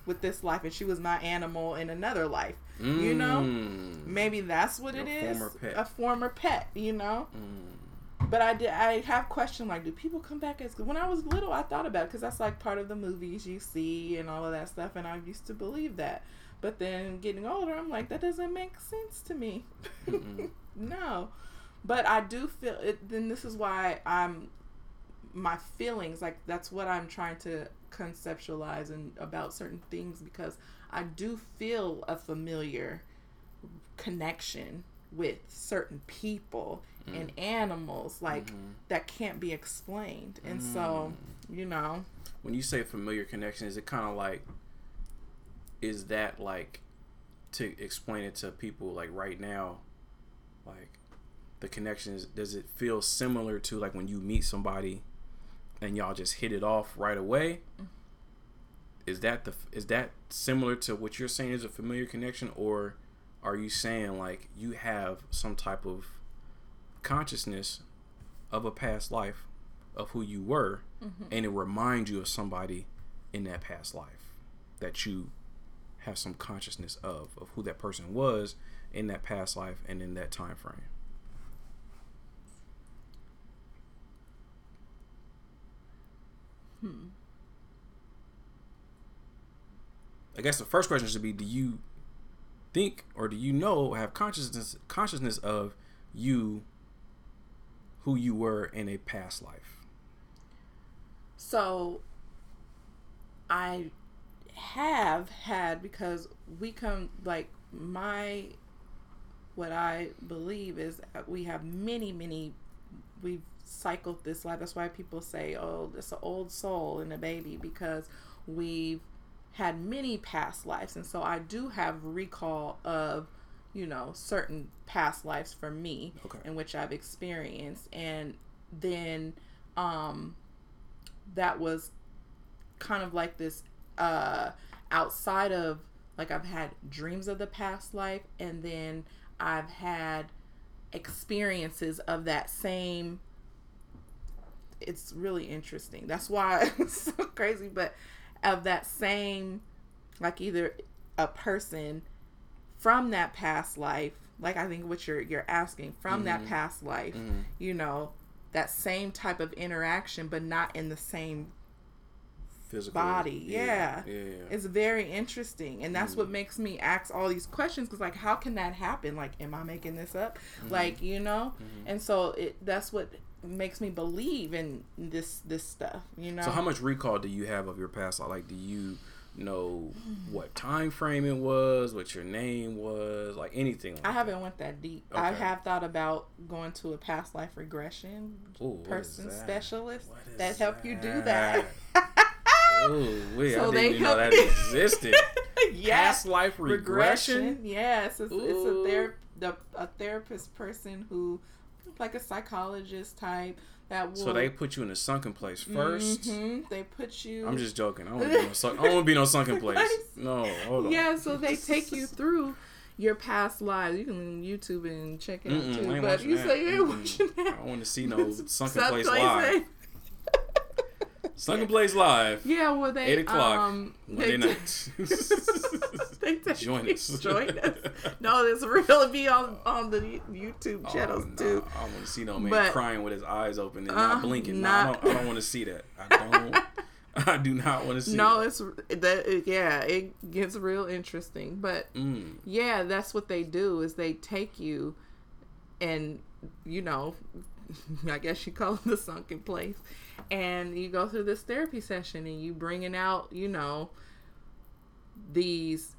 with this life, and she was my animal in another life. You know? Mm. Maybe that's what Your it is. former pet. A former pet, you know. Mm. But I did. I have questioned like, do people come back as when I was little? I thought about it because that's like part of the movies you see and all of that stuff, and I used to believe that. But then getting older, I'm like, that doesn't make sense to me. No, but I do feel it. Then this is why I'm my feelings like that's what I'm trying to conceptualize and about certain things because I do feel a familiar connection with certain people and animals like Mhm. that can't be explained and so Mm. you know When you say familiar connection, is it kind of like, is that like, to explain it to people like right now, like, the connections, does it feel similar to like when you meet somebody and y'all just hit it off right away? Is that the is that similar to what you're saying is a familiar connection, or are you saying like you have some type of consciousness of a past life of who you were, and it reminds you of somebody in that past life that you have some consciousness of of who that person was in that past life and in that time frame. Hmm. I guess the first question should be: Do you think, or do you know, have consciousness consciousness of you, who you were in a past life? So, I have had because we come like my what I believe is that we have many many we've cycled this life. That's why people say, "Oh, it's an old soul in a baby," because we've had many past lives, and so I do have recall of you know certain past lives for me Okay. in which I've experienced, and then um, that was kind of like this uh, outside of like I've had dreams of the past life, and then I've had experiences of that same it's really interesting. That's why it's so crazy, but of that same, like either a person from that past life, like I think what you're you're asking from that Mhm. past life, Mhm. you know, that same type of interaction, but not in the same Physical body. Yeah. yeah, yeah. it's very interesting and that's what makes me ask all these questions because like how can that happen like am i making this up Mm-hmm. like you know and so it that's what makes me believe in this this stuff you know So how much recall do you have of your past? Like, do you know what time frame it was, what your name was, like anything? Like i haven't went that deep i have thought about going to a past life regression Ooh, person that? specialist that help you do that? that Ooh, wait, So I they didn't even know help that existed. yes Past life regression. Yes, it's, it's a Ooh. ther- the, a therapist person who, like a psychologist type, that will. So they put you in a sunken place 1st Mhm, they put you. I'm just joking. I don't want to be no sunk- I don't want to be no sunken place. No, hold on. Yeah, so they take you through your past lives. You can YouTube and check it out Mm-mm, I too. But you that. say you ain't watching I that. don't want to see no sunken place place live. Sunken place live. Yeah, well they Eight o'clock um Monday they, night. they Join us. Join us. No, this it's really be on on the YouTube Oh, channels nah, too. I don't want to see no man But- crying with his eyes open and Uh, not blinking. No, not- I don't, don't want to see that. I don't. I do not want to see. No, that. it's that. Yeah, it gets real interesting. But Mm. yeah, that's what they do is they take you, and you know, I guess you call it the sunken place, and you go through this therapy session, and you bringing out, you know, these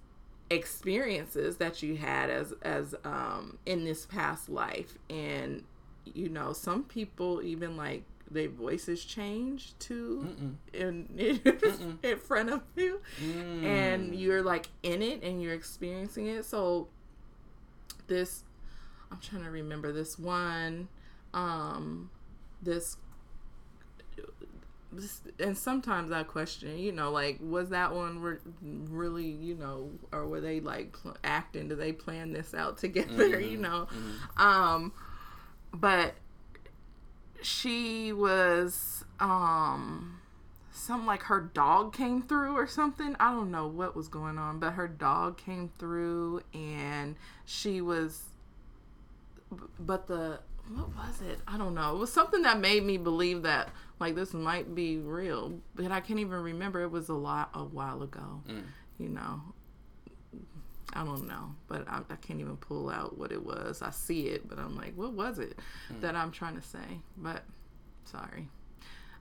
experiences that you had as as um in this past life. And you know some people even like their voices change too in in front of you. Mm. and you're like in it and you're experiencing it. So this i'm trying to remember this one um this this, and sometimes I question, you know, like was that one re- really, you know, or were they like pl- acting? Did they plan this out together? You know, um, but she was um some like her dog came through or something. I don't know what was going on, but her dog came through and she was but the what was it? I don't know. It was something that made me believe that like this might be real, but I can't even remember. It was a lot a while ago. You know. I don't know, but I, I can't even pull out what it was. I see it, but I'm like, what was it that I'm trying to say? But sorry.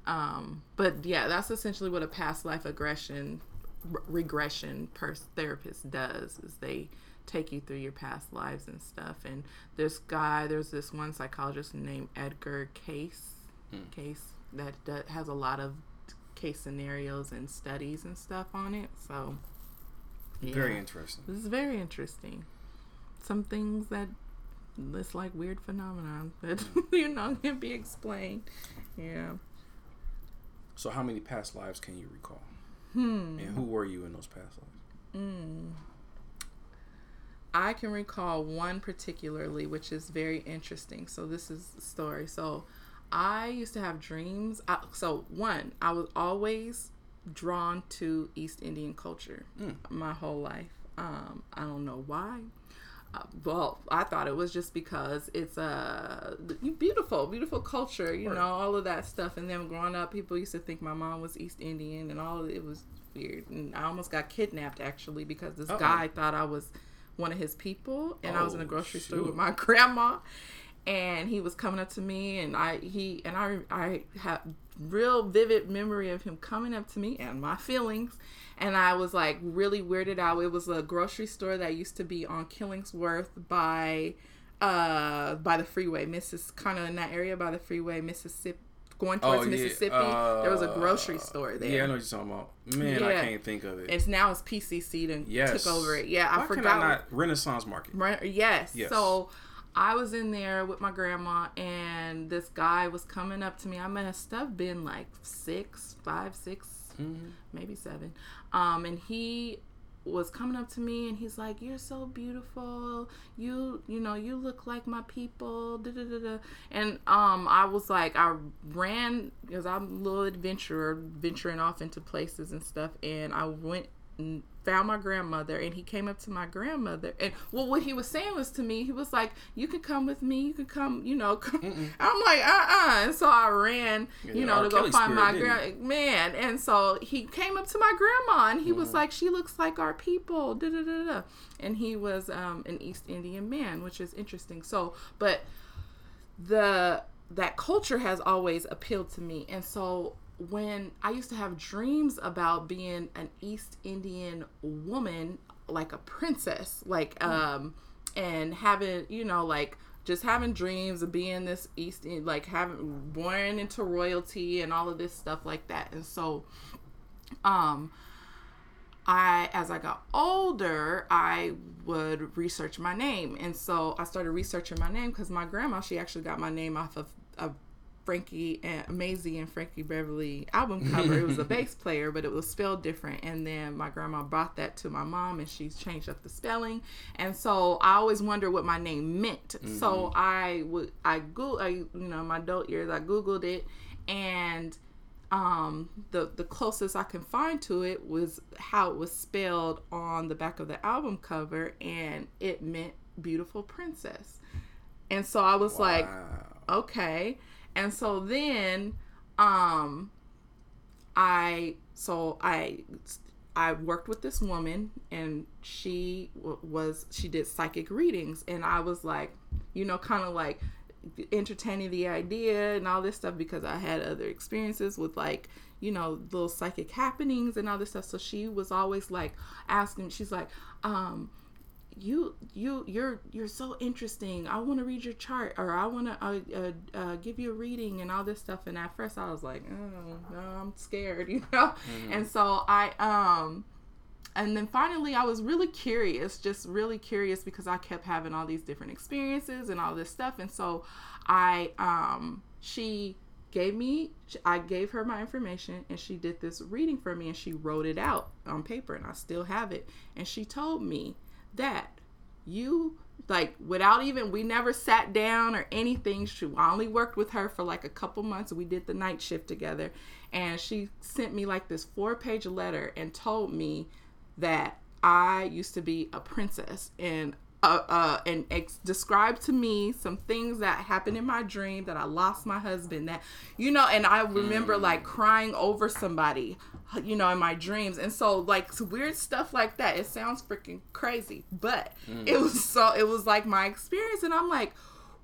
Um, but yeah, that's essentially what a past life aggression r- regression pers- therapist does is they take you through your past lives and stuff. And this guy, there's this one psychologist named Edgar Cayce, hmm. Cayce that has a lot of case scenarios and studies and stuff on it. So Very interesting. This is very interesting. Some things that it's like weird phenomenon that you know can be explained. Yeah. So, how many past lives can you recall? Hmm. And who were you in those past lives? Hmm. I can recall one particularly, which is very interesting. So this is the story. So I used to have dreams. I, so one, I was always drawn to East Indian culture my whole life. Um, I don't know why. Uh, well, I thought it was just because it's a beautiful, beautiful culture, you Right. know, all of that stuff. And then growing up, people used to think my mom was East Indian, and all of it was weird. And I almost got kidnapped actually because this Uh-oh. guy thought I was one of his people, and I was in a Oh, grocery store with my grandma, and he was coming up to me, and I he and I I have real vivid memory of him coming up to me and my feelings, and I was like really weirded out. It was a grocery store that used to be on Killingsworth by uh by the freeway, Missis kind of in that area by the freeway, Mississippi. Going towards Oh, yeah. Mississippi, there was a grocery Uh, store there. Yeah, I know what you're talking about. Man, I can't think of it. It's now it's PCC that yes. took over it. Yeah, I forgot. I not Renaissance Market. Right. Yes. Yes. So I was in there with my grandma, and this guy was coming up to me. I must have been like six, five, six, Mhm. maybe seven. Um, and he was coming up to me and he's like you're so beautiful. You you know you look like my people. Da, da, da, and um i was like i ran because i'm a little adventurer venturing off into places and stuff. And i went found my grandmother and he came up to my grandmother and well what he was saying was to me he was like you can come with me you can come you know come. i'm like uh-uh and so i ran you know to go Kelly find my spirit, didn't grand man and so he came up to my grandma and he was Mm-hmm. like she looks like our people da, da, da, da. and he was um, an east indian man which is interesting so but the that culture has always appealed to me and so when i used to have dreams about being an east indian woman like a princess like um and having you know like just having dreams of being this east Indian, like having born into royalty and all of this stuff like that. And so um I, as I got older, I would research my name, and so I started researching my name because my grandma, she actually got my name off of Frankie and Maisie and Frankie Beverly album cover. it was a bass player, but it was spelled different. And then my grandma brought that to my mom, and she's changed up the spelling. And so I always wondered what my name meant. So I would, I go, I you know, my adult years, I googled it, and um the the closest I can find to it was how it was spelled on the back of the album cover and it meant beautiful princess. And so I was like, okay. And so then um I so I I worked with this woman and she w- was she did psychic readings and I was like, you know, kind of like entertaining the idea and all this stuff because I had other experiences with like, you know, little psychic happenings and all this stuff. So she was always like asking, she's like, um, you you you're you're so interesting. I want to read your chart or i want to uh, uh, uh, give you a reading and all this stuff. And at first i was like oh no i'm scared you know? And so i um and then finally i was really curious just really curious because i kept having all these different experiences and all this stuff. And so i um she gave me i gave her my information and she did this reading for me and she wrote it out on paper and i still have it. And she told me that. You like without even we never sat down or anything. She I only worked with her for like a couple months. We did the night shift together. And she sent me like this four page letter and told me that I used to be a princess. And uh, uh, and ex- described to me some things that happened in my dream that I lost my husband that you know and I remember like crying over somebody you know in my dreams. And so like weird stuff like that. It sounds freaking crazy but it was so it was like my experience. And I'm like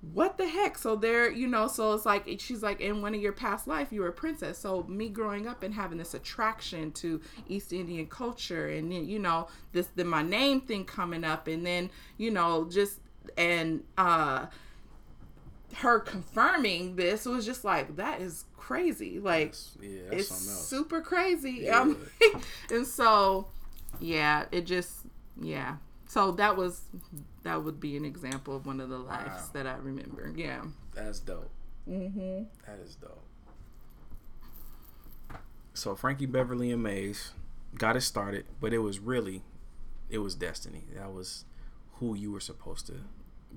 what the heck? So there you know so it's like she's like in one of your past life you were a princess. So me growing up and having this attraction to east indian culture and then you know this then my name thing coming up and then you know just and uh her confirming this was just like that is crazy. Like Yeah, that's it's super crazy. Yeah. um, and so yeah it just yeah so that was that would be an example of one of the lives Wow. that i remember yeah That's dope. mm-hmm That is dope. So Frankie Beverly and Maze got it started, but it was really, it was destiny. That was who you were supposed to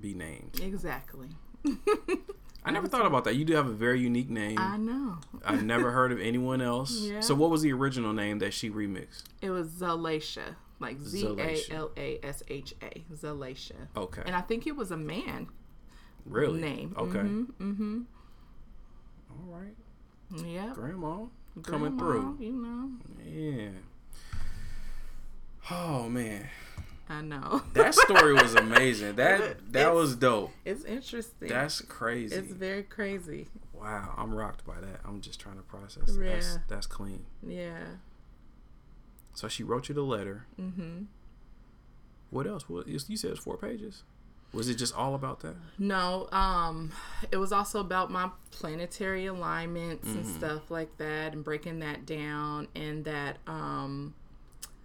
be named. exactly I never thought about that. You do have a very unique name. I know. I've never heard of anyone else. Yeah. So what was the original name that she remixed? It was Zalasha, like Z A L A S H A, Zalasha. L A S H A, Zalasha. Okay. And I think it was a man really? name. Okay. Mm-hmm. All right. Yeah. Grandma coming through. You know. Yeah. Oh man. I know. That story was amazing. That that It's- was dope. It's interesting. That's crazy. it's very crazy. wow, I'm rocked by that. I'm just trying to process. it. That's that's clean. Yeah. So she wrote you the letter. Mm-hmm. What else? What you you said it was four pages. Was it just all about that? No, um, it was also about my planetary alignments and stuff like that, and breaking that down, and that um,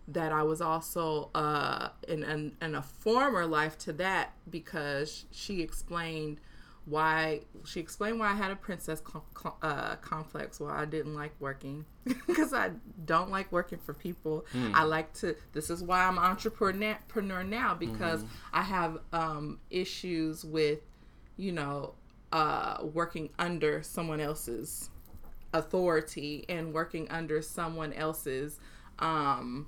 that I was also uh in, in in a former life to that because she explained why she explained why I had a princess uh, complex. Why I didn't like working because I don't like working for people. I like to. This is why I'm an entrepreneur now because I have um, issues with, you know, uh, working under someone else's authority and working under someone else's um,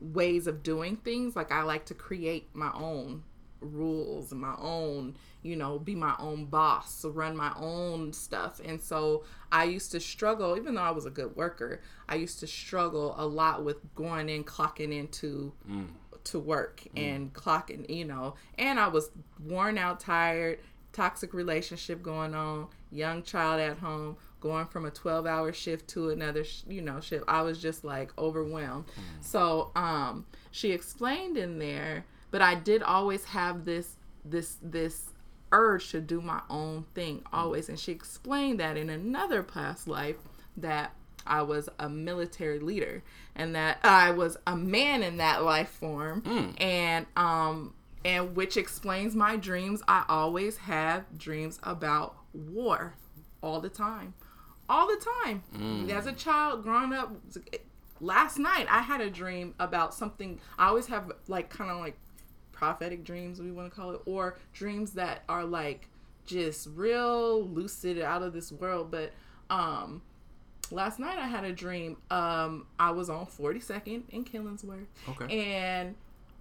ways of doing things. Like I like to create my own rules and my own, you know, be my own boss, run my own stuff. And so I used to struggle, even though I was a good worker, I used to struggle a lot with going in, clocking into mm. to work mm. and clocking, you know, and I was worn out, tired, toxic relationship going on, young child at home, going from a 12 hour shift to another, sh- you know, shift. I was just like overwhelmed. Mm. So, um, she explained in there, but I did always have this, this, this urge to do my own thing always. And she explained that in another past life that I was a military leader and that I was a man in that life form and um and which explains my dreams. I always have dreams about war all the time. All the time. As a child growing up last night I had a dream about something I always have like kind of like prophetic dreams we want to call it or dreams that are like just real lucid out of this world but um last night I had a dream. Um, I was on 42nd in Killingsworth. Okay. And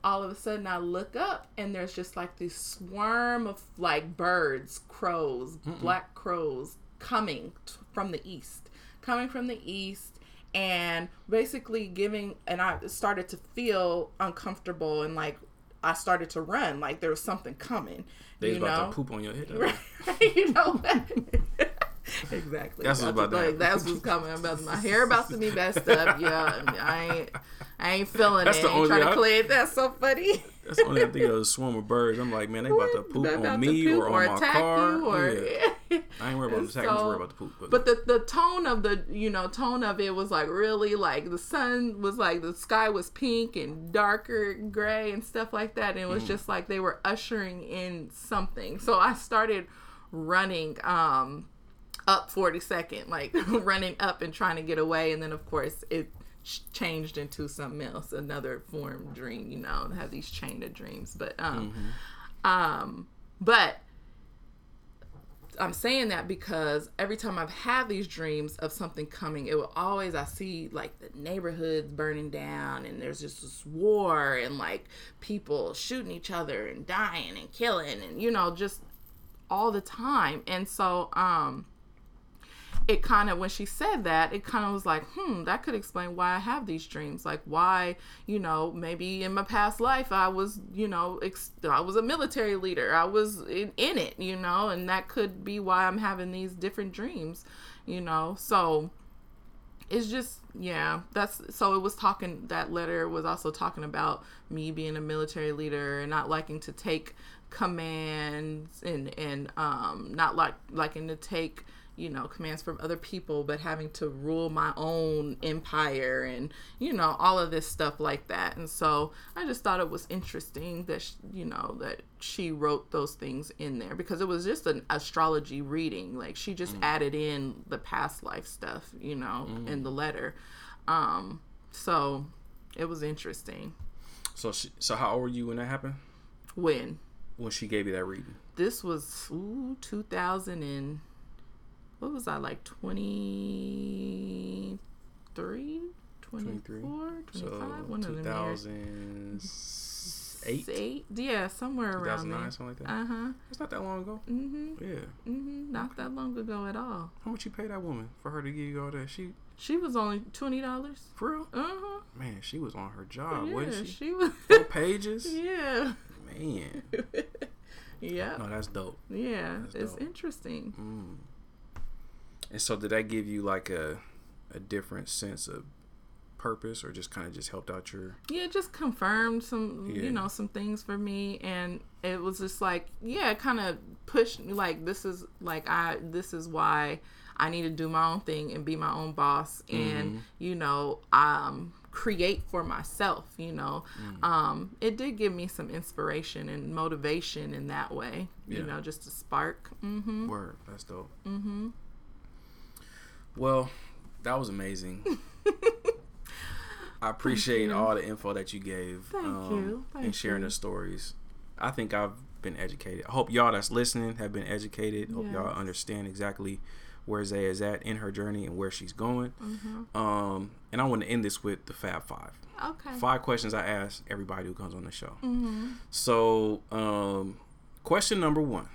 all of a sudden I look up and there's just like this swarm of like birds, crows, black crows coming t- from the east, coming from the east and basically giving and I started to feel uncomfortable and like I started to run like there was something coming. They was you about know? to poop on your head. Right, you know. exactly. That's what's about to like. That's what's coming. About my hair about to be messed up. Yeah, I ain't. I ain't feeling That's it. the ain't only trying to it. That's so funny. That's the only thing I think of a swarm of birds. I'm like, man, they about to poop They're on to me poop or on my attack car. or- yeah. I ain't worried about the attack. I'm just worried about the poop. But, But the the tone of the you know tone of it was like really like the sun was like the sky was pink and darker gray and stuff like that and it Mm. was just like they were ushering in something. So I started running um up 42nd like running up and trying to get away and then of course it changed into something else another form dream you know have these chain of dreams but um um but I'm saying that because every time I've had these dreams of something coming, it will always I see like the neighborhoods burning down and there's just this war and like people shooting each other and dying and killing and you know just all the time. And so um it kind of when she said that it kind of was like hmm that could explain why i have these dreams. Like why you know maybe in my past life i was you know ex- i was a military leader. I was in, in it you know and that could be why i'm having these different dreams you know? So it's just yeah that's so it was talking that letter was also talking about me being a military leader and not liking to take commands and and um not like liking to take you know commands from other people but having to rule my own empire and you know all of this stuff like that. And so i just thought it was interesting that sh you know that she wrote those things in there because it was just an astrology reading. Like she just added in the past life stuff you know in the letter. Um so it was interesting. So, she, so how old were you when that happened? when? When she gave you that reading? This was ooh, 2000 and what was I like 23, 24, 25, So one of them years. 2008, Eight, yeah, somewhere around 2009, there. something like that. Uh huh. It's not that long ago. mm-hmm Yeah. mm-hmm Not that long ago at all. How much you pay that woman for her to give you all that? She She was only twenty dollars. for real? Uh huh. Man, she was on her job, yeah, wasn't she? she was. Four pages. yeah. Man, yeah. no, that's dope. Yeah. That's It's dope. interesting. Mm. And so, did that give you like a a different sense of purpose, or just kind of just helped out your? Yeah, it just confirmed some, Yeah. you know, some things for me, and it was just like, yeah, it kind of pushed me. Like this is like I, this is why I need to do my own thing and be my own boss, and Mm-hmm. you know, um, create for myself. You know, Mm. um, it did give me some inspiration and motivation in that way. Yeah. You know, just a spark. Mm-hmm. Word, that's dope. Mm-hmm. Well, that was amazing. I appreciate all the info that you gave. Thank you. and sharing you. the stories. I think I've been educated. I hope y'all that's listening have been educated. Hope y'all understand exactly where Zay is at in her journey and where she's going. Mm-hmm. Um, and I want to end this with the Fab Five. Okay. Five questions I ask everybody who comes on the show. Mm-hmm. So, um, question number one: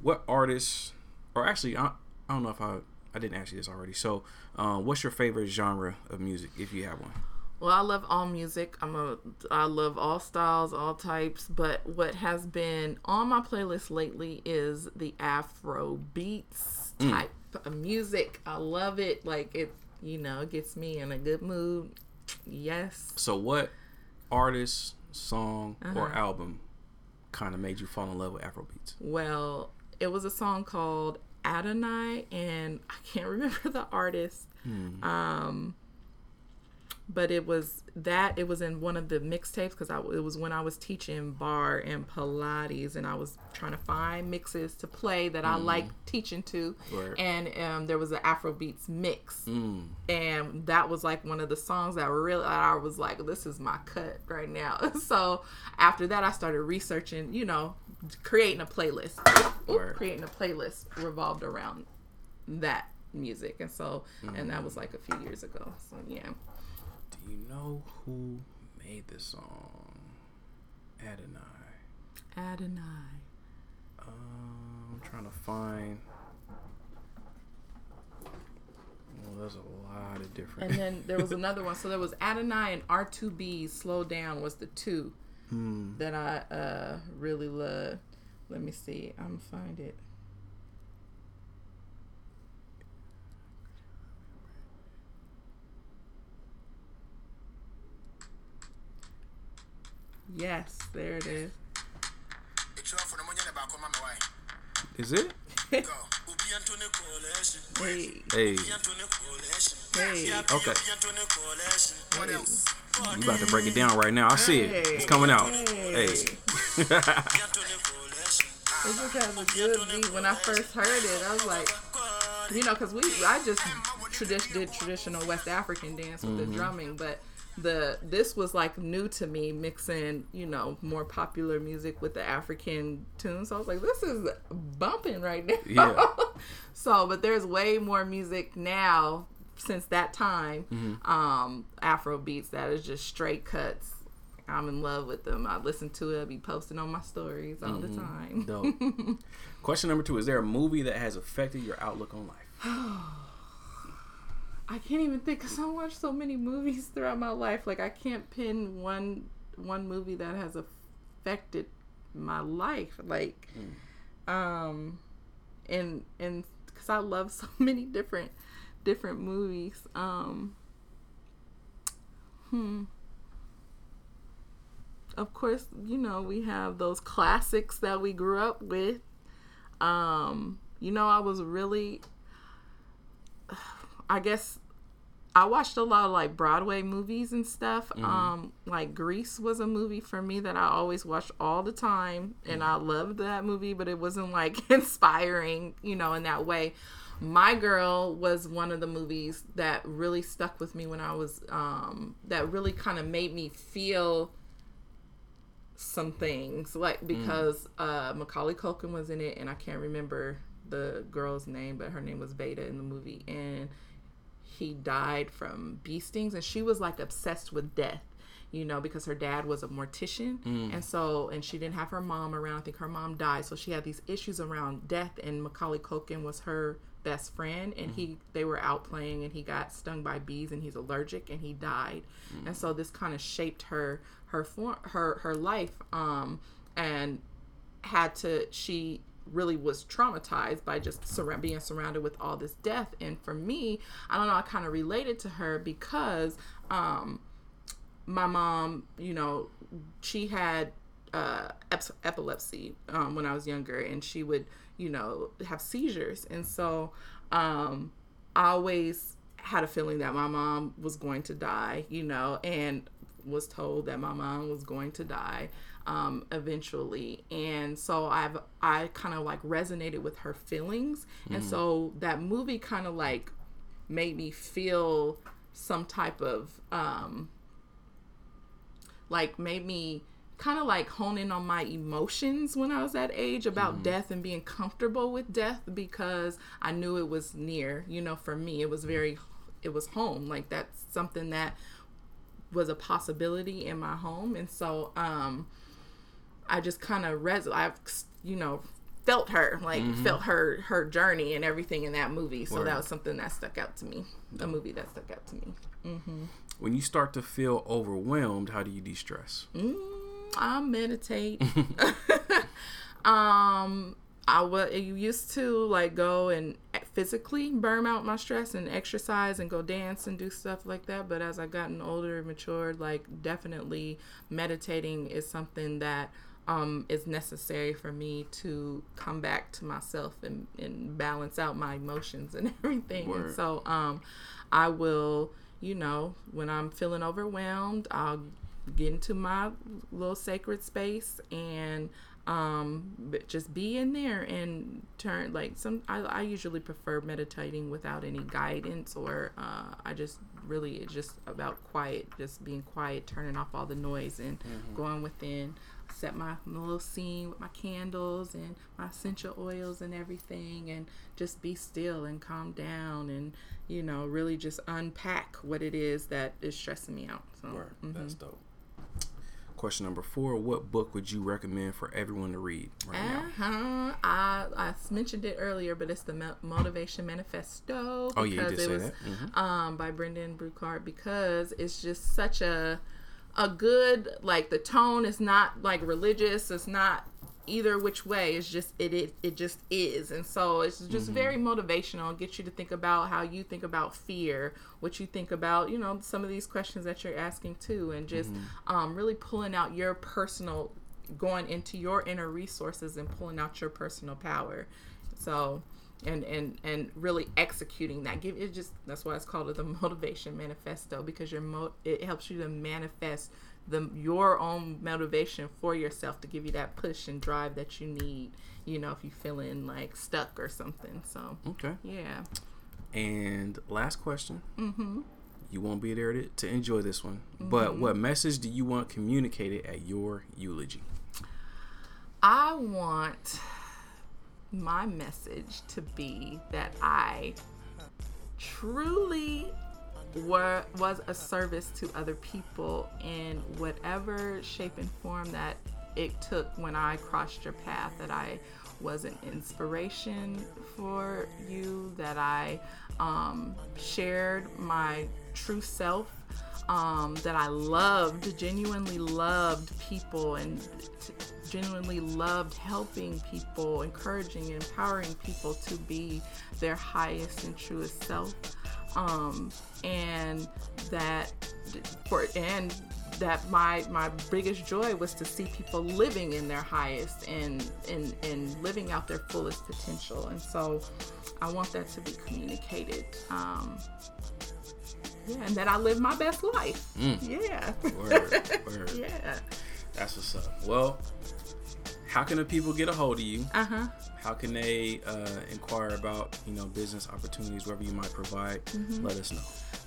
What artists, or actually, I, I don't know if I I didn't ask you this already. So, uh, what's your favorite genre of music, if you have one? Well, I love all music. I'm a I love all styles, all types, but what has been on my playlist lately is the Afro beats type of music. I love it. Like it, you know, it gets me in a good mood. Yes. So, what artist, song, or Uh-huh. album kind of made you fall in love with Afro beats? Well, it was a song called Adonai and I can't remember the artist. Um but it was that it was in one of the mixtapes because I it was when I was teaching barre and Pilates and I was trying to find mixes to play that I like teaching to, and um, there was an Afrobeats mix, Mm. and that was like one of the songs that really I was like, this is my cut right now. so after that, I started researching, you know, creating a playlist, or creating a playlist revolved around that music, and so and that was like a few years ago. So yeah. Do you know who made this song? Adonai. Adonai. Um, I'm trying to find. Well, there's a lot of different. And then there was another one. So there was Adonai and R2Bees. Slow Down was the two Hmm. that I uh, really love. Let me see. I'm find it. Yes, there it is. Is it? Hey, Hey, hey, okay. You about to break it down right now. I see it. It's coming out. Hey. It just has a good beat. When I first heard it, I was like, you know, because we, I just tradi- did traditional West African dance with the mm-hmm. drumming, but the this was like new to me, mixing, you know, more popular music with the African tunes. So I was like, this is bumping right now. Yeah. so, but there's way more music now since that time, um, Afro beats that is just straight cuts. I'm in love with them. I listen to it. I be posting on my stories all the time. Dope. Question number two: Is there a movie that has affected your outlook on life? I can't even think because I watched so many movies throughout my life. Like I can't pin one one movie that has affected my life. Like, um, and and because I love so many different different movies. Um, hmm. Of course, you know we have those classics that we grew up with. Um, you know, I was really I guess I watched a lot of like Broadway movies and stuff. Um, like Grease was a movie for me that I always watched all the time, and I loved that movie, but it wasn't like inspiring, you know, in that way. My Girl was one of the movies that really stuck with me when I was, um, that really kind of made me feel some things like because uh Macaulay Culkin was in it and I can't remember the girl's name but her name was Vada in the movie and he died from bee stings and she was like obsessed with death you know because her dad was a mortician and so and she didn't have her mom around. I think her mom died so she had these issues around death and Macaulay Culkin was her best friend and he they were out playing and he got stung by bees and he's allergic and he died. And so this kind of shaped her her form her her life um and had to she really was traumatized by just surround, being surrounded with all this death. And for me i don't know i kind of related to her because um my mom you know she had uh ep- epilepsy um when i was younger and she would you know have seizures. And so um i always had a feeling that my mom was going to die you know and was told that my mom was going to die um, eventually. And so i've i kind of like resonated with her feelings. And so that movie kind of like made me feel some type of um like made me kind of like hone in on my emotions when I was that age about death and being comfortable with death because I knew it was near. You know, for me, it was very, it was home. Like that's something that was a possibility in my home, and so um, I just kind of res, I've you know felt her like felt her her journey and everything in that movie. So Word. that was something that stuck out to me. A movie that stuck out to me. Mm-hmm. When you start to feel overwhelmed, how do you de-stress? Mm, I meditate. um, I was used to like go and physically burn out my stress and exercise and go dance and do stuff like that. But as I've gotten older and matured, like definitely meditating is something that um, is necessary for me to come back to myself and, and balance out my emotions and everything. And so um, I will, you know, when I'm feeling overwhelmed, I'll get into my little sacred space and um just be in there and turn like some I, I usually prefer meditating without any guidance or uh i just really it's just about quiet just being quiet turning off all the noise and going within set my little scene with my candles and my essential oils and everything and just be still and calm down and you know really just unpack what it is that is stressing me out so Word. mhm. That's dope. Question number four: What book would you recommend for everyone to read right now? Uh-huh. I I mentioned it earlier, but it's the Motivation Manifesto Oh, yeah, you did it say was that. Mhm. um by Brendon Burchard because it's just such a a good like the tone is not like religious. It's not either which way. It's just it it, it just is, and so it's just Mm-hmm. very motivational. Get you to think about how you think about fear, what you think about you know some of these questions that you're asking too, and just Mm-hmm. um, really pulling out your personal going into your inner resources and pulling out your personal power so and and and really executing that give it just that's why it's called the motivation manifesto because your mo it helps you to manifest the your own motivation for yourself to give you that push and drive that you need you know if you're feeling like stuck or something so Okay. yeah And last question. Mm-hmm. You won't be there to, to enjoy this one, but what message do you want communicated at your eulogy? I want my message to be that I truly were was a service to other people in whatever shape and form that it took when I crossed your path that I was an inspiration for you that I um, shared my true self um, that I loved, genuinely loved people, and t- genuinely loved helping people, encouraging, and empowering people to be their highest and truest self. Um, and that for and that my my biggest joy was to see people living in their highest and and and living out their fullest potential. And so I want that to be communicated. Um, yeah, and that I live my best life. Yeah. Word, word. yeah. That's what's up. Well, how can the people get a hold of you? Uh huh. How can they uh, inquire about you know business opportunities, wherever you might provide? Let us know.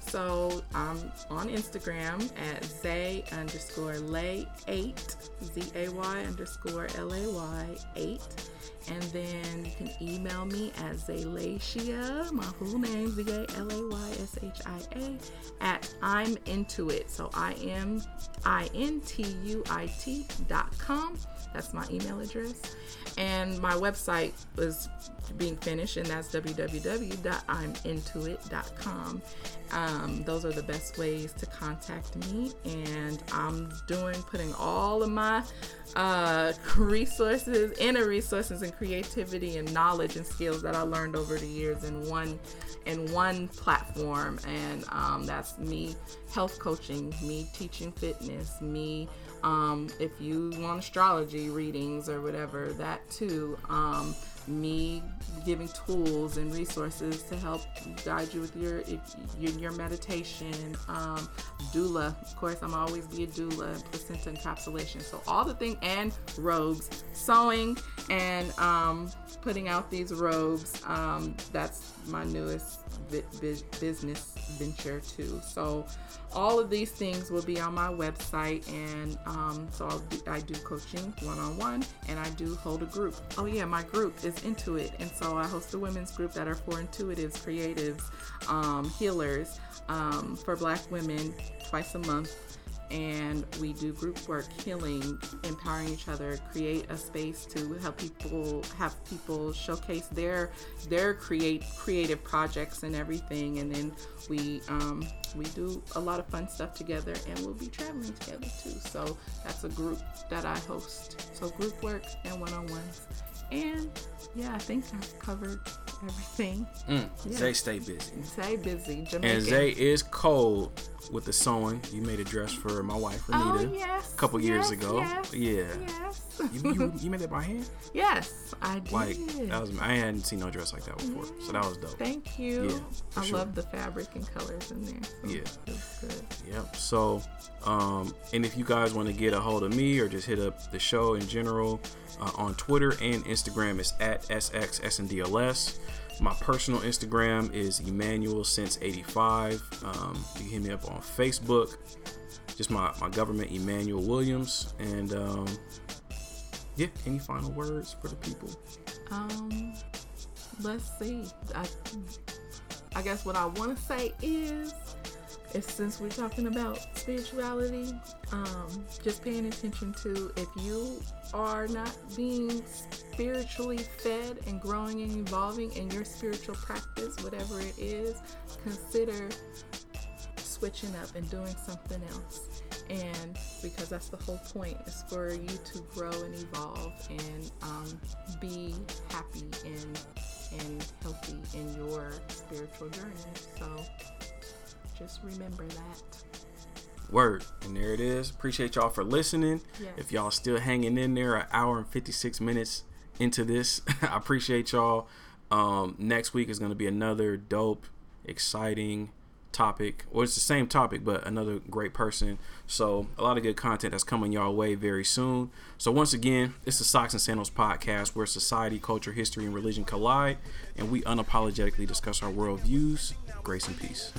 So I'm on Instagram at Zay underscore lay eight, Z A Y underscore L A Y eight. And then you can email me at Zalayshia, my full name, Z A L A Y S H I A, at I'm into it. So I am I N T U I T dot com. That's my email address. And my website is being finished, and that's www.imintuit.com. Um, those are the best ways to contact me, and I'm doing putting all of my uh, resources, inner resources, and creativity and knowledge and skills that I learned over the years in one in one platform, and um, that's me health coaching, me teaching fitness, me um, if you want astrology readings or whatever, that too. Um, me giving tools and resources to help guide you with your your, your meditation. Um, doula, of course, I'm always be a doula. Placenta encapsulation, so all the thing and robes, sewing, and um, putting out these robes. Um, that's my newest business venture too. So all of these things will be on my website, and um, so do, i do coaching one on one, and I do hold a group. Oh yeah, my group is Intuit, and so I host a women's group that are for intuitives, creatives, um, healers um, for Black women twice a month and we do group work, healing, empowering each other, create a space to help people have people showcase their their create creative projects and everything, and then we um, we do a lot of fun stuff together, and we'll be traveling together too. So that's a group that I host. So group work and one on ones, and yeah, I think I've covered everything. Mm, yeah. Zay stay busy. Stay busy. Jamaican. And Zay is cold with the sewing. You made a dress for my wife Anita oh, yes, a couple yes, years ago. Yes, yeah. Yes. you, you, you, made that by hand? Yes, I did. Like that was I hadn't seen no dress like that before, so that was dope. Thank you. Yeah, I sure. love the fabric and colors in there. So yeah, good. Yep. So, um, and if you guys want to get a hold of me or just hit up the show in general uh, on Twitter and Instagram, it's at sxsndls. My personal Instagram is Emmanuel since 85. Um, you can hit me up on Facebook. Just my, my government, Emmanuel Williams. And um, yeah, any final words for the people? Um, let's see. I, I guess what I want to say is, since we're talking about spirituality, um, just paying attention to if you are not being spiritually fed and growing and evolving in your spiritual practice, whatever it is, consider switching up and doing something else. And because that's the whole point is for you to grow and evolve and um, be happy and and healthy in your spiritual journey. So just remember that. Word. And there it is. Appreciate y'all for listening. Yes. If y'all still hanging in there, an hour and 56 minutes into this, I appreciate y'all. Um, next week is going to be another dope, exciting topic. Well, it's the same topic, but another great person. So, a lot of good content that's coming y'all way very soon. So, once again, it's the Socks and Sandals podcast where society, culture, history, and religion collide, and we unapologetically discuss our worldviews. Grace and peace.